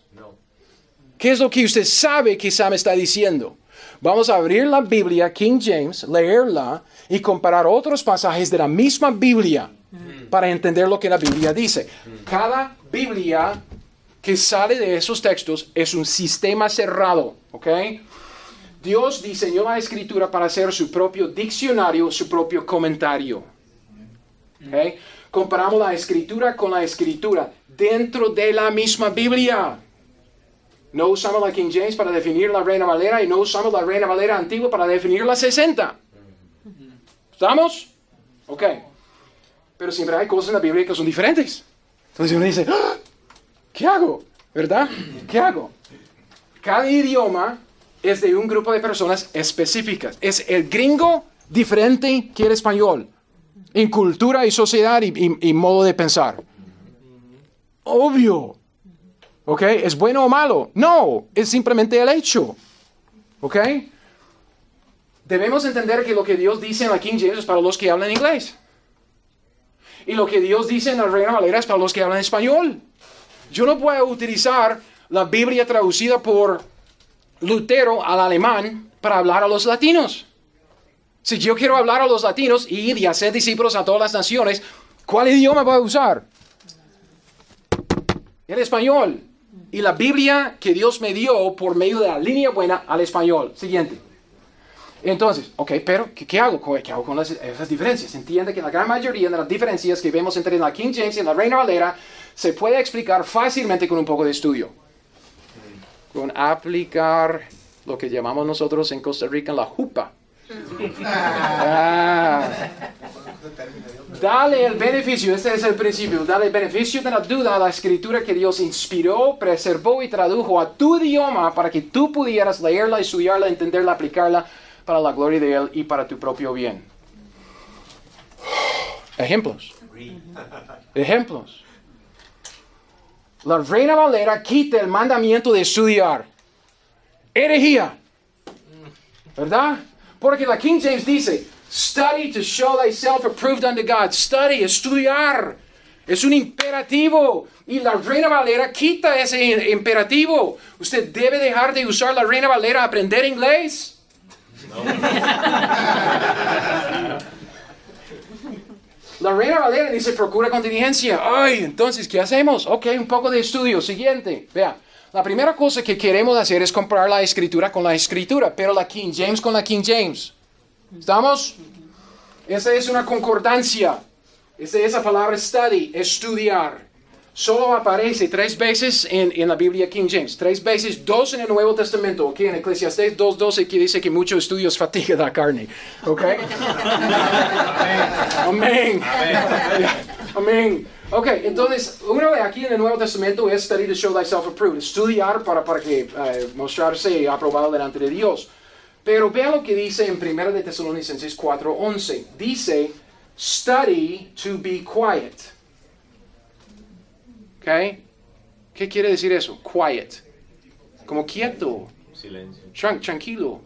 ¿Qué es lo que usted sabe que Sam está diciendo? Vamos a abrir la Biblia King James, leerla y comparar otros pasajes de la misma Biblia para entender lo que la Biblia dice. Cada Biblia que sale de esos textos es un sistema cerrado, ¿ok? Dios diseñó la escritura para hacer su propio diccionario, su propio comentario. ¿ok? Comparamos la escritura con la escritura dentro de la misma Biblia. No usamos la King James para definir la Reina Valera y no usamos la Reina Valera antigua para definir la 60. ¿Estamos? Ok. Pero siempre hay cosas en la Biblia que son diferentes. Entonces uno dice, "Ah, ¿qué hago? ¿Verdad? ¿Qué hago? Cada idioma es de un grupo de personas específicas. Es el gringo diferente que el español. En cultura y sociedad y, y- y modo de pensar. Obvio. ¿Ok? ¿Es bueno o malo? No, es simplemente el hecho. ¿Ok? Debemos entender que lo que Dios dice en la King James es para los que hablan inglés. Y lo que Dios dice en la Reina Valera es para los que hablan español. Yo no puedo utilizar la Biblia traducida por Lutero al alemán para hablar a los latinos. Si yo quiero hablar a los latinos y ir y hacer discípulos a todas las naciones, ¿cuál idioma voy a usar? El español. Y la Biblia que Dios me dio por medio de la línea buena al español. Siguiente. Entonces, ok, pero ¿qué, qué hago? ¿Qué hago con las- esas diferencias? Entiende que la gran mayoría de las diferencias que vemos entre la King James y la Reina Valera se puede explicar fácilmente con un poco de estudio. Con aplicar lo que llamamos nosotros en Costa Rica la jupa. Ah. Dale el beneficio, este es el principio, dale el beneficio de la duda a la escritura que Dios inspiró, preservó y tradujo a tu idioma para que tú pudieras leerla, estudiarla, entenderla, aplicarla para la gloria de Él y para tu propio bien. Ejemplos. Ejemplos. La Reina Valera quita el mandamiento de estudiar. Herejía. ¿Verdad? Porque la King James dice, study to show thyself approved unto God. Study, estudiar. Es un imperativo. Y la Reina Valera quita ese imperativo. Usted debe dejar de usar la Reina Valera a aprender inglés. [LAUGHS] La Reina Valera dice, procura contingencia. Ay, entonces, ¿qué hacemos? Ok, un poco de estudio. Siguiente. Vea, la primera cosa que queremos hacer es comparar la escritura con la escritura, pero la King James con la King James. ¿Estamos? Esa es una concordancia. Esa es la palabra study, estudiar. Solo aparece tres veces en, en la Biblia King James. Tres veces, dos en el Nuevo Testamento. Ok, en Eclesiastés 2.12 que dice que mucho estudio es fatiga de la carne. Ok. [LAUGHS] Amén. Amén. Ok, entonces, uno de aquí en el Nuevo Testamento es study to show thyself approved. Estudiar para, para que eh, mostrarse aprobado delante de Dios. Pero vea lo que dice en 1 de Tesalonicenses 4:11. Dice, study to be quiet. ¿Ok? ¿Qué quiere decir eso? Quiet. Como quieto, Silencio. tran- tranquilo.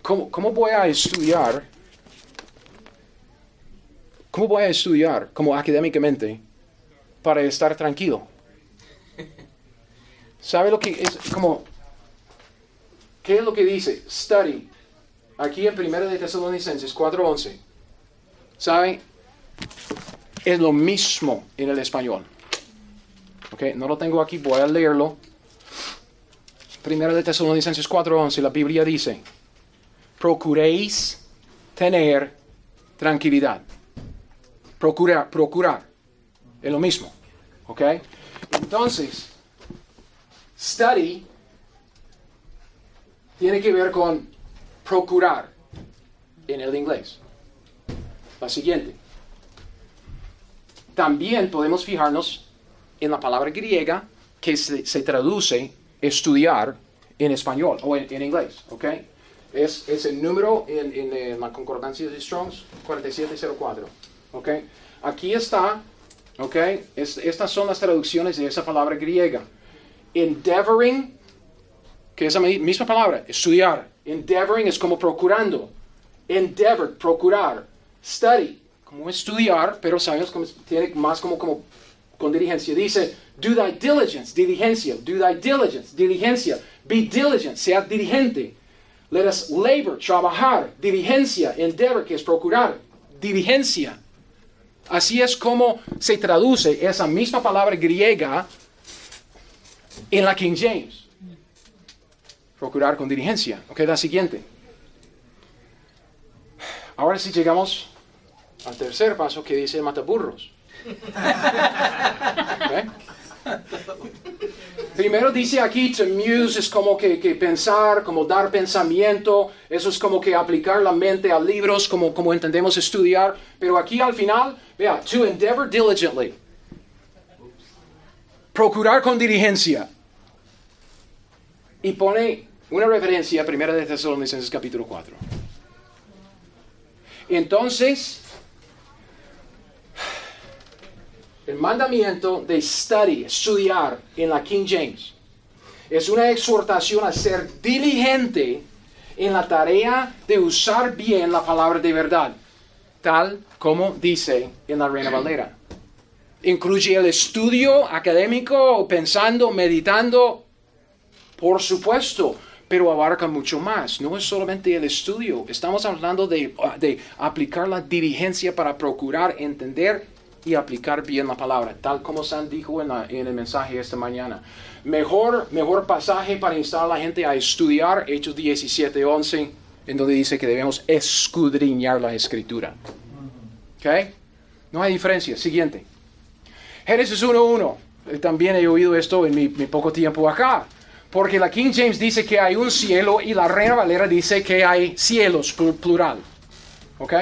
¿Cómo, ¿Cómo voy a estudiar? ¿Cómo voy a estudiar como académicamente para estar tranquilo? ¿Sabe lo que es? Como, ¿Qué es lo que dice? Study. Aquí en 1 de Tesalonicenses 4.11. ¿Sabe? Es lo mismo en el español. Ok, no lo tengo aquí, voy a leerlo. 1 de Tesalonicenses 4.11, la Biblia dice, procuréis tener tranquilidad. Procurar, procurar. Es lo mismo. ¿Ok? Entonces, study tiene que ver con procurar en el inglés. La siguiente. También podemos fijarnos en la palabra griega que se, se traduce estudiar en español o en, inglés, ¿ok? Es, es el número en, en, en la concordancia de Strongs 4704, ¿ok? Aquí está, ¿ok? Es- estas son las traducciones de esa palabra griega. Endeavoring, que es la mi- misma palabra, estudiar. Endeavoring es como procurando. Endeavor, procurar. Study, como estudiar, pero sabemos que tiene más como, como con diligencia. Dice, do thy diligence, diligencia. Do thy diligence, diligencia. Be diligent, sea diligente. Let us labor, trabajar. Diligencia, endeavor, que es procurar. Diligencia. Así es como se traduce esa misma palabra griega en la King James. Procurar con diligencia. Ok, la siguiente. Ahora sí llegamos al tercer paso que dice mataburros. [LAUGHS] Ok. Primero dice aquí to muse es como que, que pensar, como dar pensamiento, eso es como que aplicar la mente a libros, como, como entendemos estudiar, pero aquí al final, vea, to endeavor diligently. Procurar con diligencia. Y pone una referencia a 1 de Tesalonicenses capítulo 4. Entonces, el mandamiento de study, estudiar en la King James, es una exhortación a ser diligente en la tarea de usar bien la palabra de verdad, tal como dice en la Reina Valera. Incluye el estudio académico, pensando, meditando, por supuesto, pero abarca mucho más. No es solamente el estudio, estamos hablando de, de aplicar la diligencia para procurar entender y aplicar bien la palabra, tal como San dijo en, en el mensaje esta mañana. Mejor, mejor pasaje para instar a la gente a estudiar Hechos 17, 11, en donde dice que debemos escudriñar la escritura. ¿Ok? No hay diferencia. Siguiente. Génesis 1.1. Eh, También he oído esto en mi, mi poco tiempo acá. Porque la King James dice que hay un cielo y la Reina Valera dice que hay cielos, pl- plural. ¿Ok?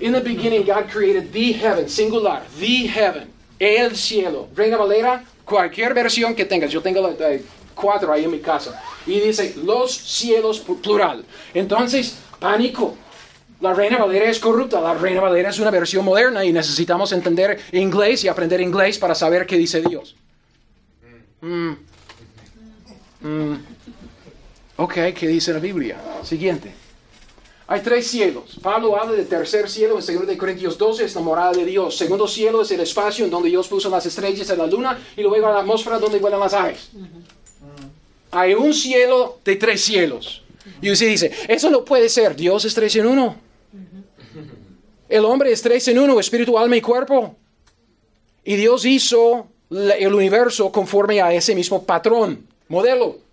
In the beginning God created the heaven, singular, the heaven, el cielo. Reina Valera, cualquier versión que tengas. Yo tengo eh, cuatro ahí en mi casa. Y dice los cielos, pl- plural. Entonces, pánico. La Reina Valera es corrupta. La Reina Valera es una versión moderna y necesitamos entender inglés y aprender inglés para saber qué dice Dios. Mm. Mm. Ok, ¿qué dice la Biblia? Siguiente. Hay tres cielos. Pablo habla del tercer cielo en 2 de Corintios 12, es la morada de Dios. Segundo cielo es el espacio en donde Dios puso las estrellas en la luna y luego la atmósfera donde vuelan las aves. Hay un cielo de tres cielos. Y usted dice, eso no puede ser. Dios es tres en uno. El hombre es tres en uno, espíritu, alma y cuerpo. Y Dios hizo el universo conforme a ese mismo patrón, modelo.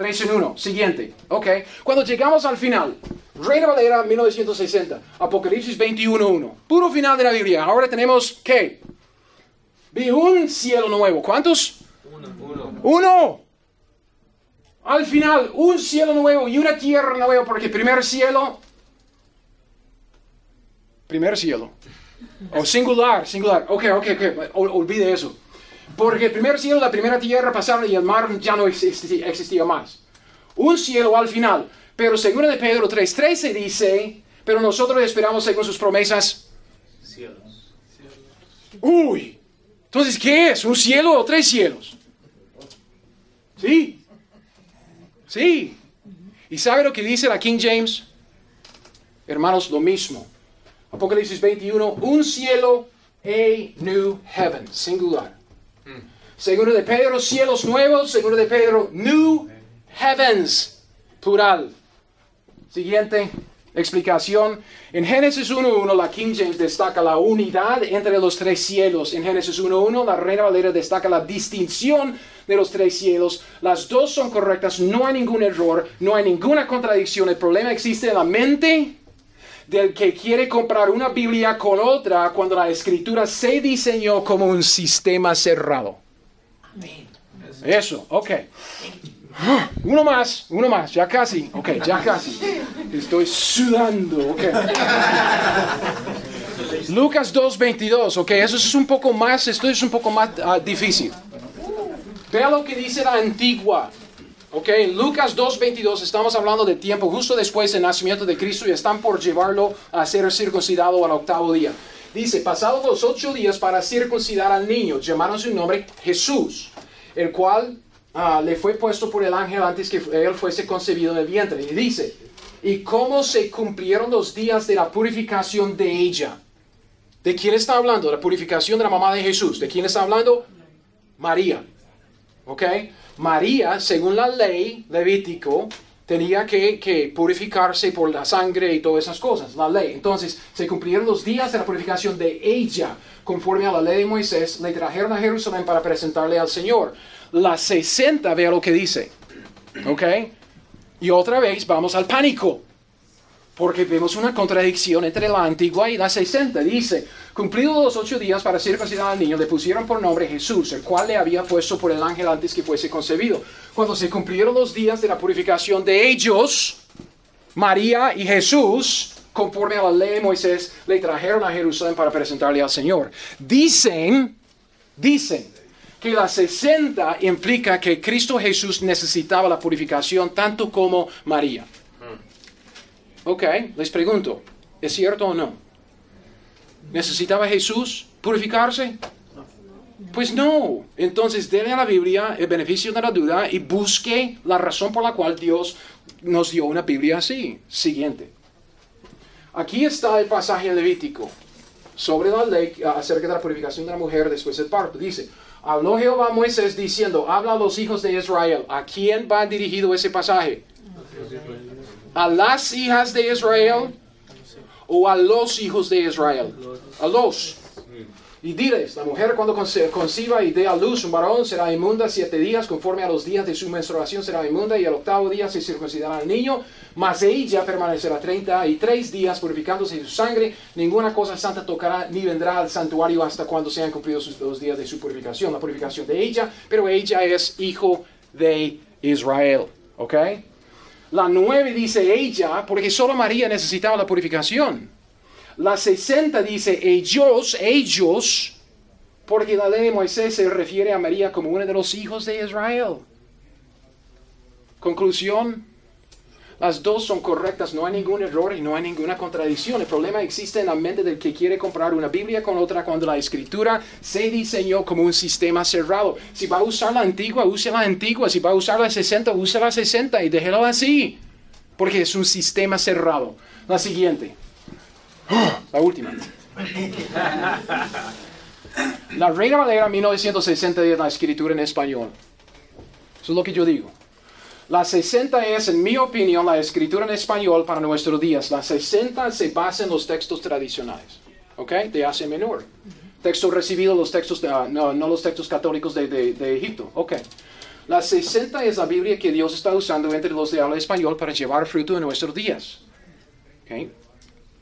Tres en uno. Siguiente. Ok. Cuando llegamos al final, Reina Valera 1960, Apocalipsis 21.1. Puro final de la Biblia. Ahora tenemos, ¿qué? Vi un cielo nuevo. ¿Cuántos? Uno. Al final, un cielo nuevo y una tierra nueva, porque primer cielo, primer cielo, o singular, singular, ok, ok, ok, ol- olvide eso. Porque el primer cielo, la primera tierra pasaron y el mar ya no existi- existía más. Un cielo al final. Pero según de Pedro 3.13 dice, pero nosotros esperamos según sus promesas. Cielos. Uy, entonces, ¿qué es? ¿Un cielo o tres cielos? Sí. Sí. ¿Y sabe lo que dice la King James? Hermanos, lo mismo. Apocalipsis 21, un cielo, a new heaven, singular. Segundo de Pedro, cielos nuevos. Segundo de Pedro, new heavens, plural. Siguiente explicación. En Génesis 1.1 la King James destaca la unidad entre los tres cielos. En Génesis 1.1 la Reina Valera destaca la distinción de los tres cielos. Las dos son correctas, no hay ningún error, no hay ninguna contradicción. El problema existe en la mente del que quiere comprar una Biblia con otra cuando la escritura se diseñó como un sistema cerrado. Eso, ok. [GASPS] Uno más, uno más, ya casi. Ok, ya casi. Estoy sudando. Ok. [LAUGHS] Lucas 2.22, ok, eso es un poco más, esto es un poco más ah, difícil. Vea lo que dice la antigua. Ok, en Lucas 2.22 estamos hablando de tiempo justo después del nacimiento de Cristo y están por llevarlo a ser circuncidado al octavo día. Dice, pasados los ocho días para circuncidar al niño, llamaron su nombre Jesús, el cual ah, le fue puesto por el ángel antes que él fuese concebido en el vientre. Y dice, y cómo se cumplieron los días de la purificación de ella. ¿De quién está hablando? La purificación de la mamá de Jesús. ¿De quién está hablando? María. ¿Ok? María, según la ley levítico, tenía que, purificarse por la sangre y todas esas cosas, la ley. Entonces, se cumplieron los días de la purificación de ella, conforme a la ley de Moisés, le trajeron a Jerusalén para presentarle al Señor. La 60, vea lo que dice. ¿Ok? Y otra vez vamos al pánico. Porque vemos una contradicción entre la antigua y la 60. Dice, cumplidos los ocho días para circuncidar al niño, le pusieron por nombre Jesús, el cual le había puesto por el ángel antes que fuese concebido. Cuando se cumplieron los días de la purificación de ellos, María y Jesús, conforme a la ley de Moisés, le trajeron a Jerusalén para presentarle al Señor. Dicen, dicen, que la 60 implica que Cristo Jesús necesitaba la purificación tanto como María. Ok, les pregunto, ¿es cierto o no? ¿Necesitaba Jesús purificarse? Pues no. Entonces, denle a la Biblia el beneficio de la duda y busque la razón por la cual Dios nos dio una Biblia así. Siguiente. Aquí está el pasaje levítico sobre la ley acerca de la purificación de la mujer después del parto. Dice, habló Jehová a Moisés diciendo, habla a los hijos de Israel. ¿A quién va dirigido ese pasaje? A las hijas de Israel o a los hijos de Israel? A los. Y diles, la mujer cuando conciba y dé a luz un varón será inmunda siete días, conforme a los días de su menstruación será inmunda, y al octavo día se circuncidará al niño, mas ella permanecerá treinta y tres días purificándose de su sangre, ninguna cosa santa tocará ni vendrá al santuario hasta cuando sean cumplidos los días de su purificación, la purificación de ella, pero ella es hijo de Israel, ¿ok? La 9 dice ella, porque solo María necesitaba la purificación. La 60 dice ellos, ellos, porque la ley de Moisés se refiere a María como uno de los hijos de Israel. Conclusión, las dos son correctas, no hay ningún error y no hay ninguna contradicción. El problema existe en la mente del que quiere comprar una Biblia con otra cuando la escritura se diseñó como un sistema cerrado. Si va a usar la antigua, use la antigua. Si va a usar la 60, use la 60 y déjelo así. Porque es un sistema cerrado. La siguiente. La última. La Reina Valera 1960 es la escritura en español. Eso es lo que yo digo. La 60 es, en mi opinión, la escritura en español para nuestros días. La 60 se basa en los textos tradicionales, ¿ok? De Asia Menor. Textos recibidos, los textos, no, no, los textos católicos de, Egipto, ¿ok? La 60 es la Biblia que Dios está usando entre los de habla español para llevar fruto en nuestros días. ¿ok?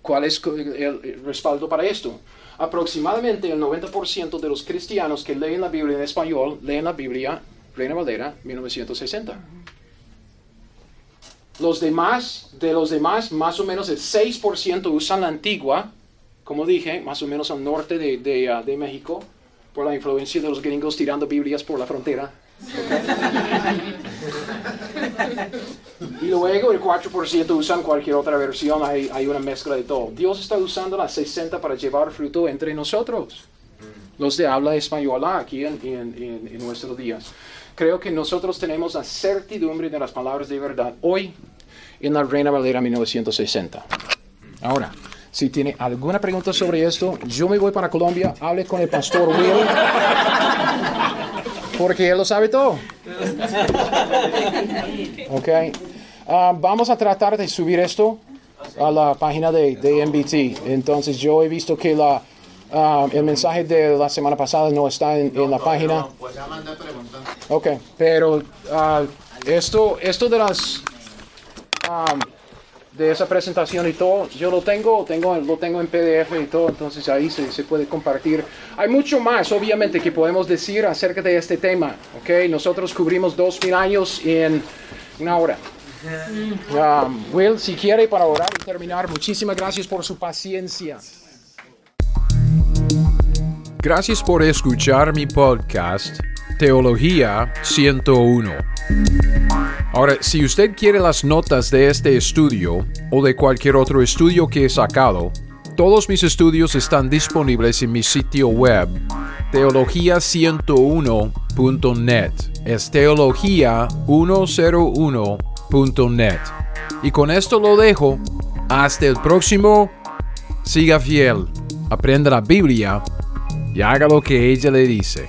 ¿Cuál es el respaldo para esto? Aproximadamente el 90% de los cristianos que leen la Biblia en español leen la Biblia Reina Valera 1960. Los demás, de los demás, más o menos el 6% usan la antigua, como dije, más o menos al norte de, uh, de México, por la influencia de los gringos tirando Biblias por la frontera. y luego el 4% usan cualquier otra versión, hay, hay, una mezcla de todo. Dios está usando la 60 para llevar fruto entre nosotros, los de habla española aquí en, en, en nuestros días creo que nosotros tenemos la certidumbre de las palabras de verdad hoy en la Reina Valera 1960. Ahora, si tiene alguna pregunta sobre esto, yo me voy para Colombia, hable con el pastor Will, porque él lo sabe todo. Ok. Ah, vamos a tratar de subir esto a la página de, de MBT. Entonces yo he visto que la, Ah, el mensaje de la semana pasada no está en, la página. pues ya mandé preguntas. Ok, pero uh, esto, esto de las de esa presentación y todo, yo lo tengo, tengo lo tengo en PDF y todo, entonces ahí se, se puede compartir. Hay mucho más, obviamente, que podemos decir acerca de este tema, ¿ok? Nosotros cubrimos dos mil años en una hora. Um, Will, si quiere para orar y terminar, muchísimas gracias por su paciencia. Gracias por escuchar mi podcast Teología 101. Ahora, si usted quiere las notas de este estudio o de cualquier otro estudio que he sacado, todos mis estudios están disponibles en mi sitio web teología101.net. Es teología101.net. Y con esto lo dejo. Hasta el próximo. Siga fiel. Aprenda la Biblia y haga lo que ella le dice.